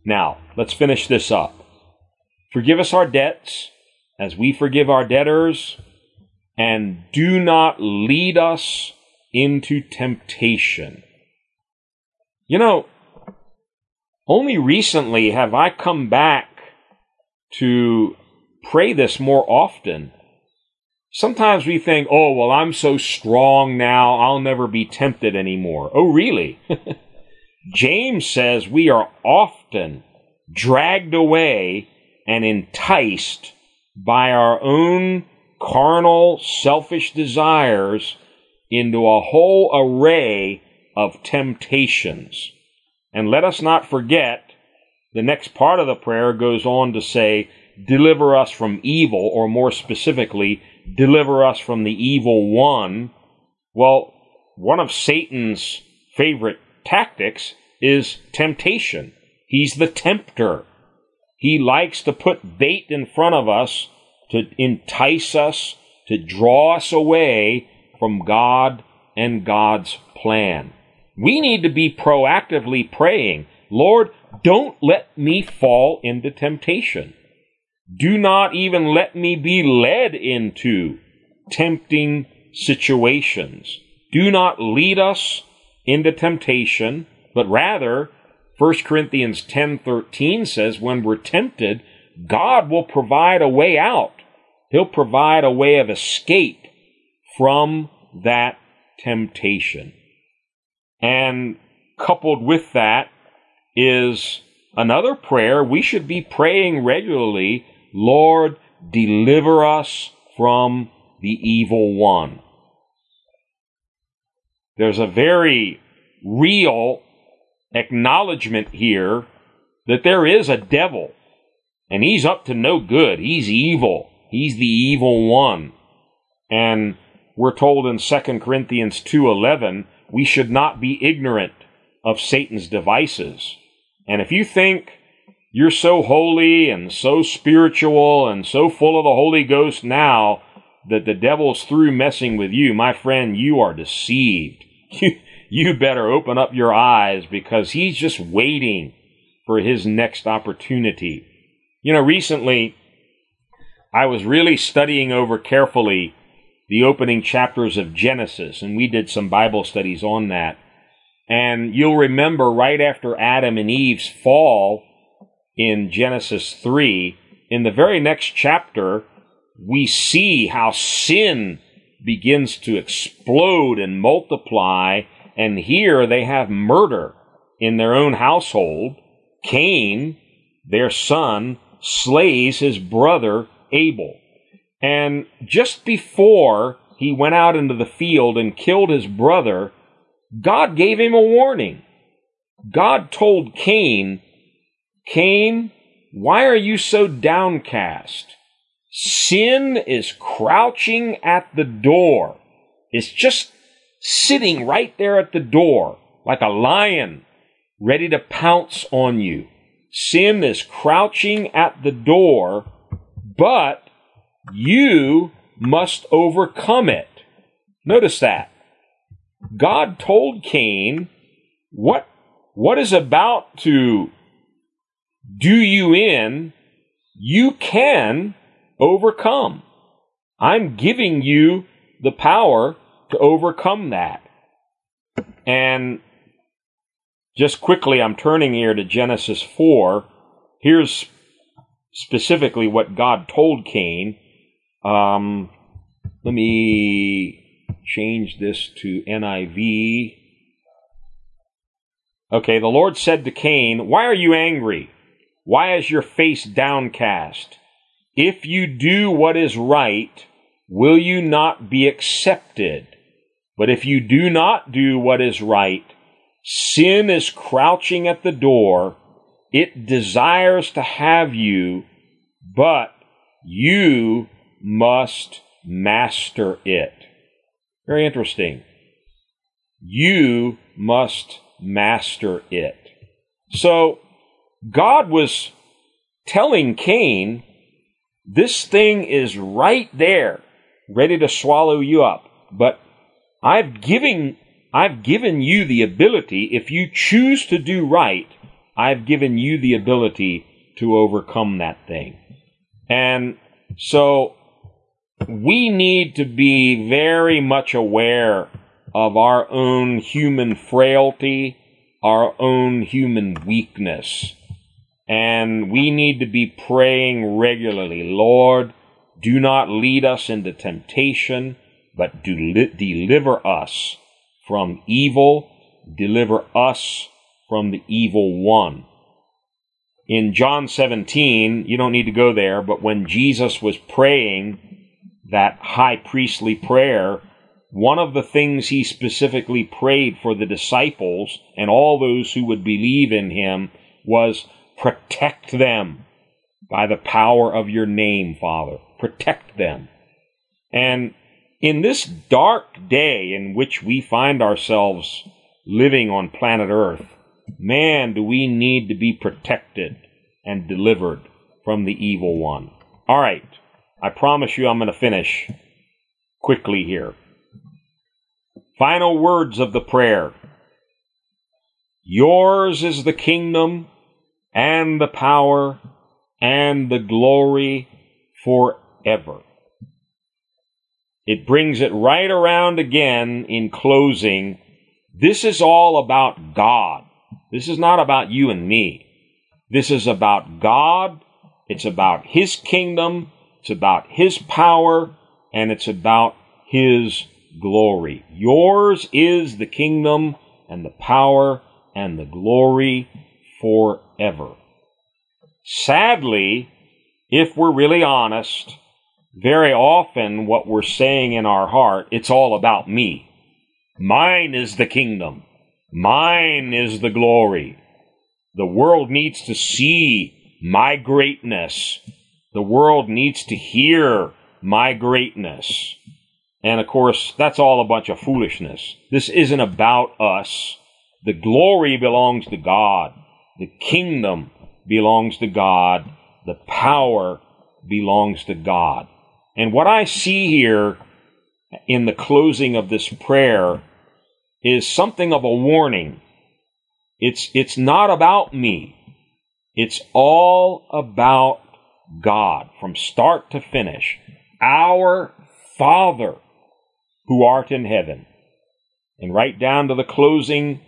Now, let's finish this up. Forgive us our debts as we forgive our debtors, and do not lead us into temptation. You know, only recently have I come back to pray this more often. Sometimes we think, oh, well, I'm so strong now, I'll never be tempted anymore. Oh, really? James says we are often dragged away and enticed by our own carnal, selfish desires into a whole array of temptations. And let us not forget, the next part of the prayer goes on to say, deliver us from evil, or more specifically, deliver us from the evil one. Well, one of Satan's favorite tactics is temptation. He's the tempter. He likes to put bait in front of us to entice us, to draw us away from God and God's plan. We need to be proactively praying, Lord, don't let me fall into temptation. Do not even let me be led into tempting situations. Do not lead us into temptation, but rather 1 Corinthians 10:13 says when we're tempted, God will provide a way out. He'll provide a way of escape from that temptation. And coupled with that is another prayer we should be praying regularly Lord, deliver us from the evil one. There's a very real acknowledgement here that there is a devil and he's up to no good. He's evil. He's the evil one. And we're told in 2 Corinthians 2:11 we should not be ignorant of Satan's devices. And if you think you're so holy and so spiritual and so full of the Holy Ghost now that the devil's through messing with you, my friend, you are deceived. You, you better open up your eyes because he's just waiting for his next opportunity. You know, recently I was really studying over carefully the opening chapters of Genesis, and we did some Bible studies on that. And you'll remember right after Adam and Eve's fall in Genesis 3, in the very next chapter, we see how sin begins to explode and multiply. And here they have murder in their own household. Cain, their son, slays his brother Abel. And just before he went out into the field and killed his brother, God gave him a warning. God told Cain, Cain, why are you so downcast? Sin is crouching at the door. It's just sitting right there at the door, like a lion, ready to pounce on you. Sin is crouching at the door, but you must overcome it. Notice that. God told Cain what, what is about to do you in, you can overcome. I'm giving you the power to overcome that. And just quickly, I'm turning here to Genesis 4. Here's specifically what God told Cain. Um, let me change this to NIV. Okay, the Lord said to Cain, Why are you angry? Why is your face downcast? If you do what is right, will you not be accepted? But if you do not do what is right, sin is crouching at the door. It desires to have you, but you must master it. Very interesting. You must master it. So, God was telling Cain this thing is right there, ready to swallow you up. But I've given, I've given you the ability, if you choose to do right, I've given you the ability to overcome that thing. And so we need to be very much aware of our own human frailty, our own human weakness. And we need to be praying regularly, Lord, do not lead us into temptation, but do deliver us from evil, deliver us from the evil one. In John 17, you don't need to go there, but when Jesus was praying that high priestly prayer, one of the things he specifically prayed for the disciples and all those who would believe in him was Protect them by the power of your name, Father. Protect them. And in this dark day in which we find ourselves living on planet Earth, man, do we need to be protected and delivered from the evil one. All right, I promise you I'm going to finish quickly here. Final words of the prayer. Yours is the kingdom and the power and the glory forever. It brings it right around again in closing. This is all about God. This is not about you and me. This is about God. It's about His kingdom. It's about His power and it's about His glory. Yours is the kingdom and the power and the glory forever. Sadly, if we're really honest, very often what we're saying in our heart, it's all about me. Mine is the kingdom. Mine is the glory. The world needs to see my greatness. The world needs to hear my greatness. And of course, that's all a bunch of foolishness. This isn't about us. The glory belongs to God. The kingdom belongs to God. The power belongs to God. And what I see here in the closing of this prayer is something of a warning. It's, it's not about me. It's all about God from start to finish. Our Father who art in heaven. And right down to the closing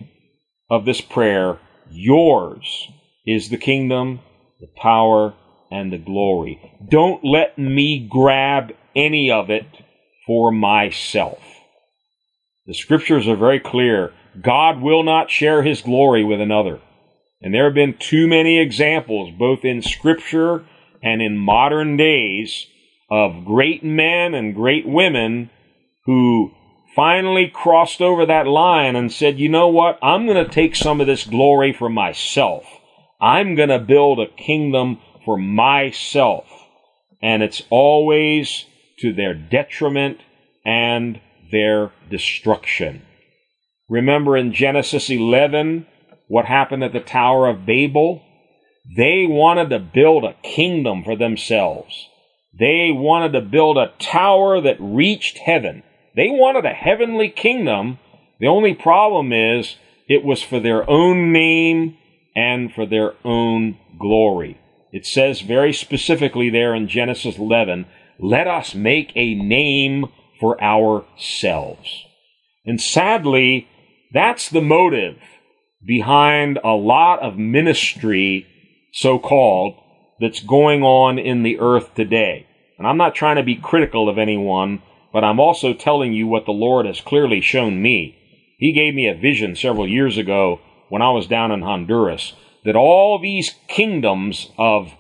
of this prayer, yours is the kingdom, the power, and the glory. Don't let me grab any of it for myself. The scriptures are very clear. God will not share his glory with another. And there have been too many examples, both in scripture and in modern days, of great men and great women who finally crossed over that line and said, you know what? I'm going to take some of this glory for myself. I'm going to build a kingdom for myself. And it's always to their detriment and their destruction. Remember in Genesis 11 what happened at the Tower of Babel? They wanted to build a kingdom for themselves. They wanted to build a tower that reached heaven. They wanted a heavenly kingdom. The only problem is it was for their own name and for their own glory. It says very specifically there in Genesis 11, let us make a name for ourselves. And sadly, that's the motive behind a lot of ministry, so called, that's going on in the earth today. And I'm not trying to be critical of anyone, but I'm also telling you what the Lord has clearly shown me. He gave me a vision several years ago when I was down in Honduras that all these kingdoms of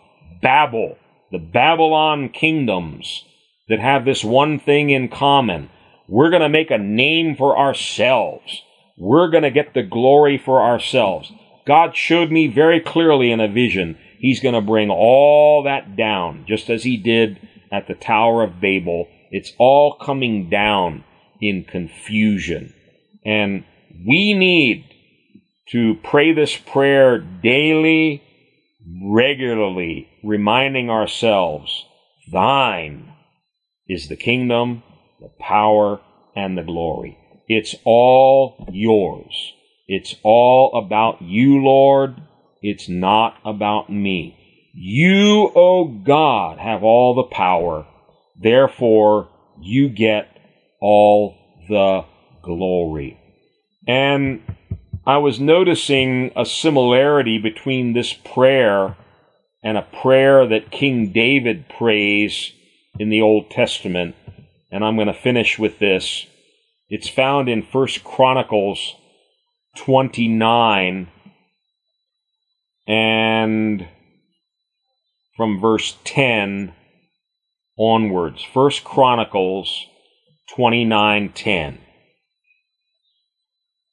Babel, the Babylon kingdoms that have this one thing in common, we're going to make a name for ourselves. We're going to get the glory for ourselves. God showed me very clearly in a vision, He's going to bring all that down, just as He did at the Tower of Babel. It's all coming down in confusion. And we need to pray this prayer daily, regularly, reminding ourselves, Thine is the kingdom, the power, and the glory. It's all yours. It's all about you, Lord. It's not about me. You, O oh God, have all the power. Therefore, you get all the glory. And I was noticing a similarity between this prayer and a prayer that King David prays in the Old Testament. And I'm going to finish with this. It's found in First Chronicles 29 and from verse 10 onwards. First Chronicles 29:10.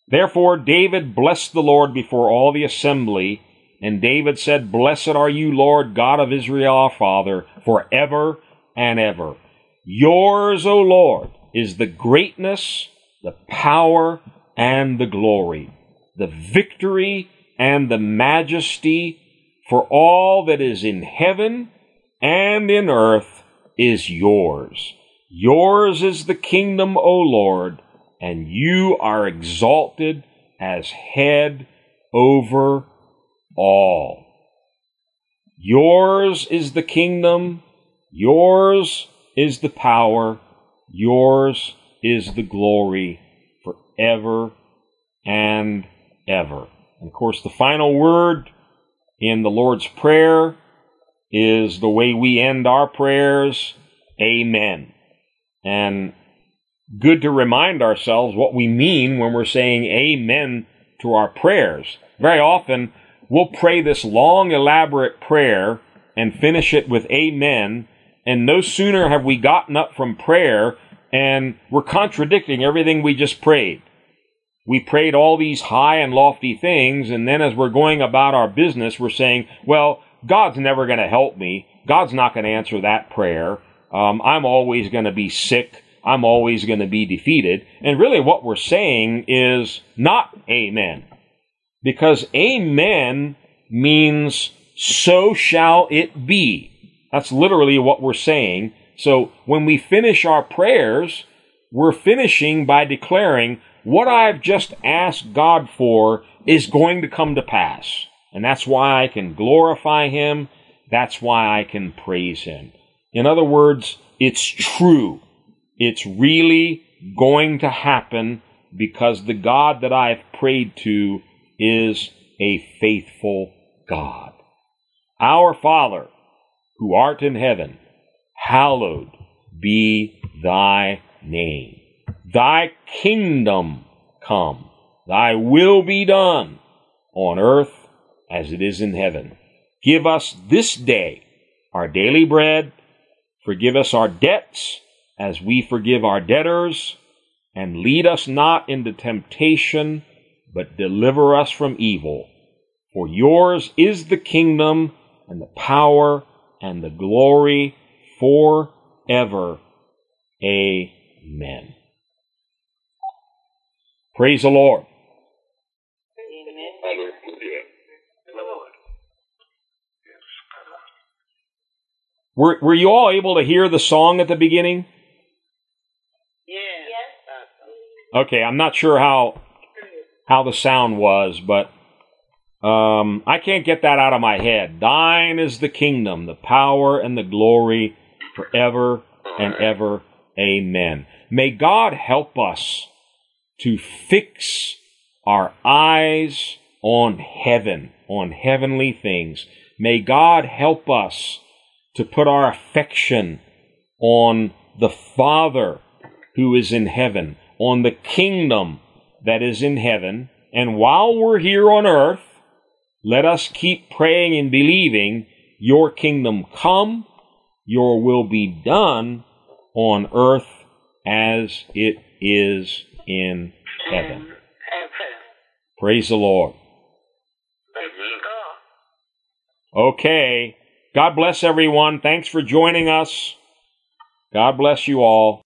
Therefore David blessed the Lord before all the assembly, and David said, Blessed are you, Lord God of Israel our Father, for ever and ever. Yours, O Lord, is the greatness, the power, and the glory, the victory and the majesty, for all that is in heaven and in earth is yours. Yours is the kingdom, O Lord, and you are exalted as head over all. Yours is the kingdom, yours is the power, yours is the glory forever and ever. And of course, the final word in the Lord's Prayer is the way we end our prayers Amen. And good to remind ourselves what we mean when we're saying amen to our prayers. Very often, we'll pray this long, elaborate prayer and finish it with amen, And no sooner have we gotten up from prayer and we're contradicting everything we just prayed. We prayed all these high and lofty things, and then as we're going about our business, we're saying, well, God's never going to help me. God's not going to answer that prayer. Um, I'm always going to be sick. I'm always going to be defeated. And really what we're saying is not amen. Because amen means so shall it be. That's literally what we're saying. So when we finish our prayers, we're finishing by declaring what I've just asked God for is going to come to pass. And that's why I can glorify Him. That's why I can praise Him. In other words, it's true. It's really going to happen because the God that I've prayed to is a faithful God. Our Father, who art in heaven, hallowed be thy name. Thy kingdom come. Thy will be done on earth as it is in heaven. Give us this day our daily bread. Forgive us our debts as we forgive our debtors. And lead us not into temptation, but deliver us from evil. For yours is the kingdom and the power and the glory forever. Amen. Praise the Lord. Were, were you all able to hear the song at the beginning? Yes. Okay, I'm not sure how how the sound was, but um, I can't get that out of my head. Thine is the kingdom, the power, and the glory forever and ever. Amen. May God help us to fix our eyes on heaven, on heavenly things. May God help us to put our affection on the Father who is in heaven, on the kingdom that is in heaven. And while we're here on earth, let us keep praying and believing your kingdom come, your will be done on earth as it is in heaven. Praise the Lord. Okay. God bless everyone. Thanks for joining us. God bless you all.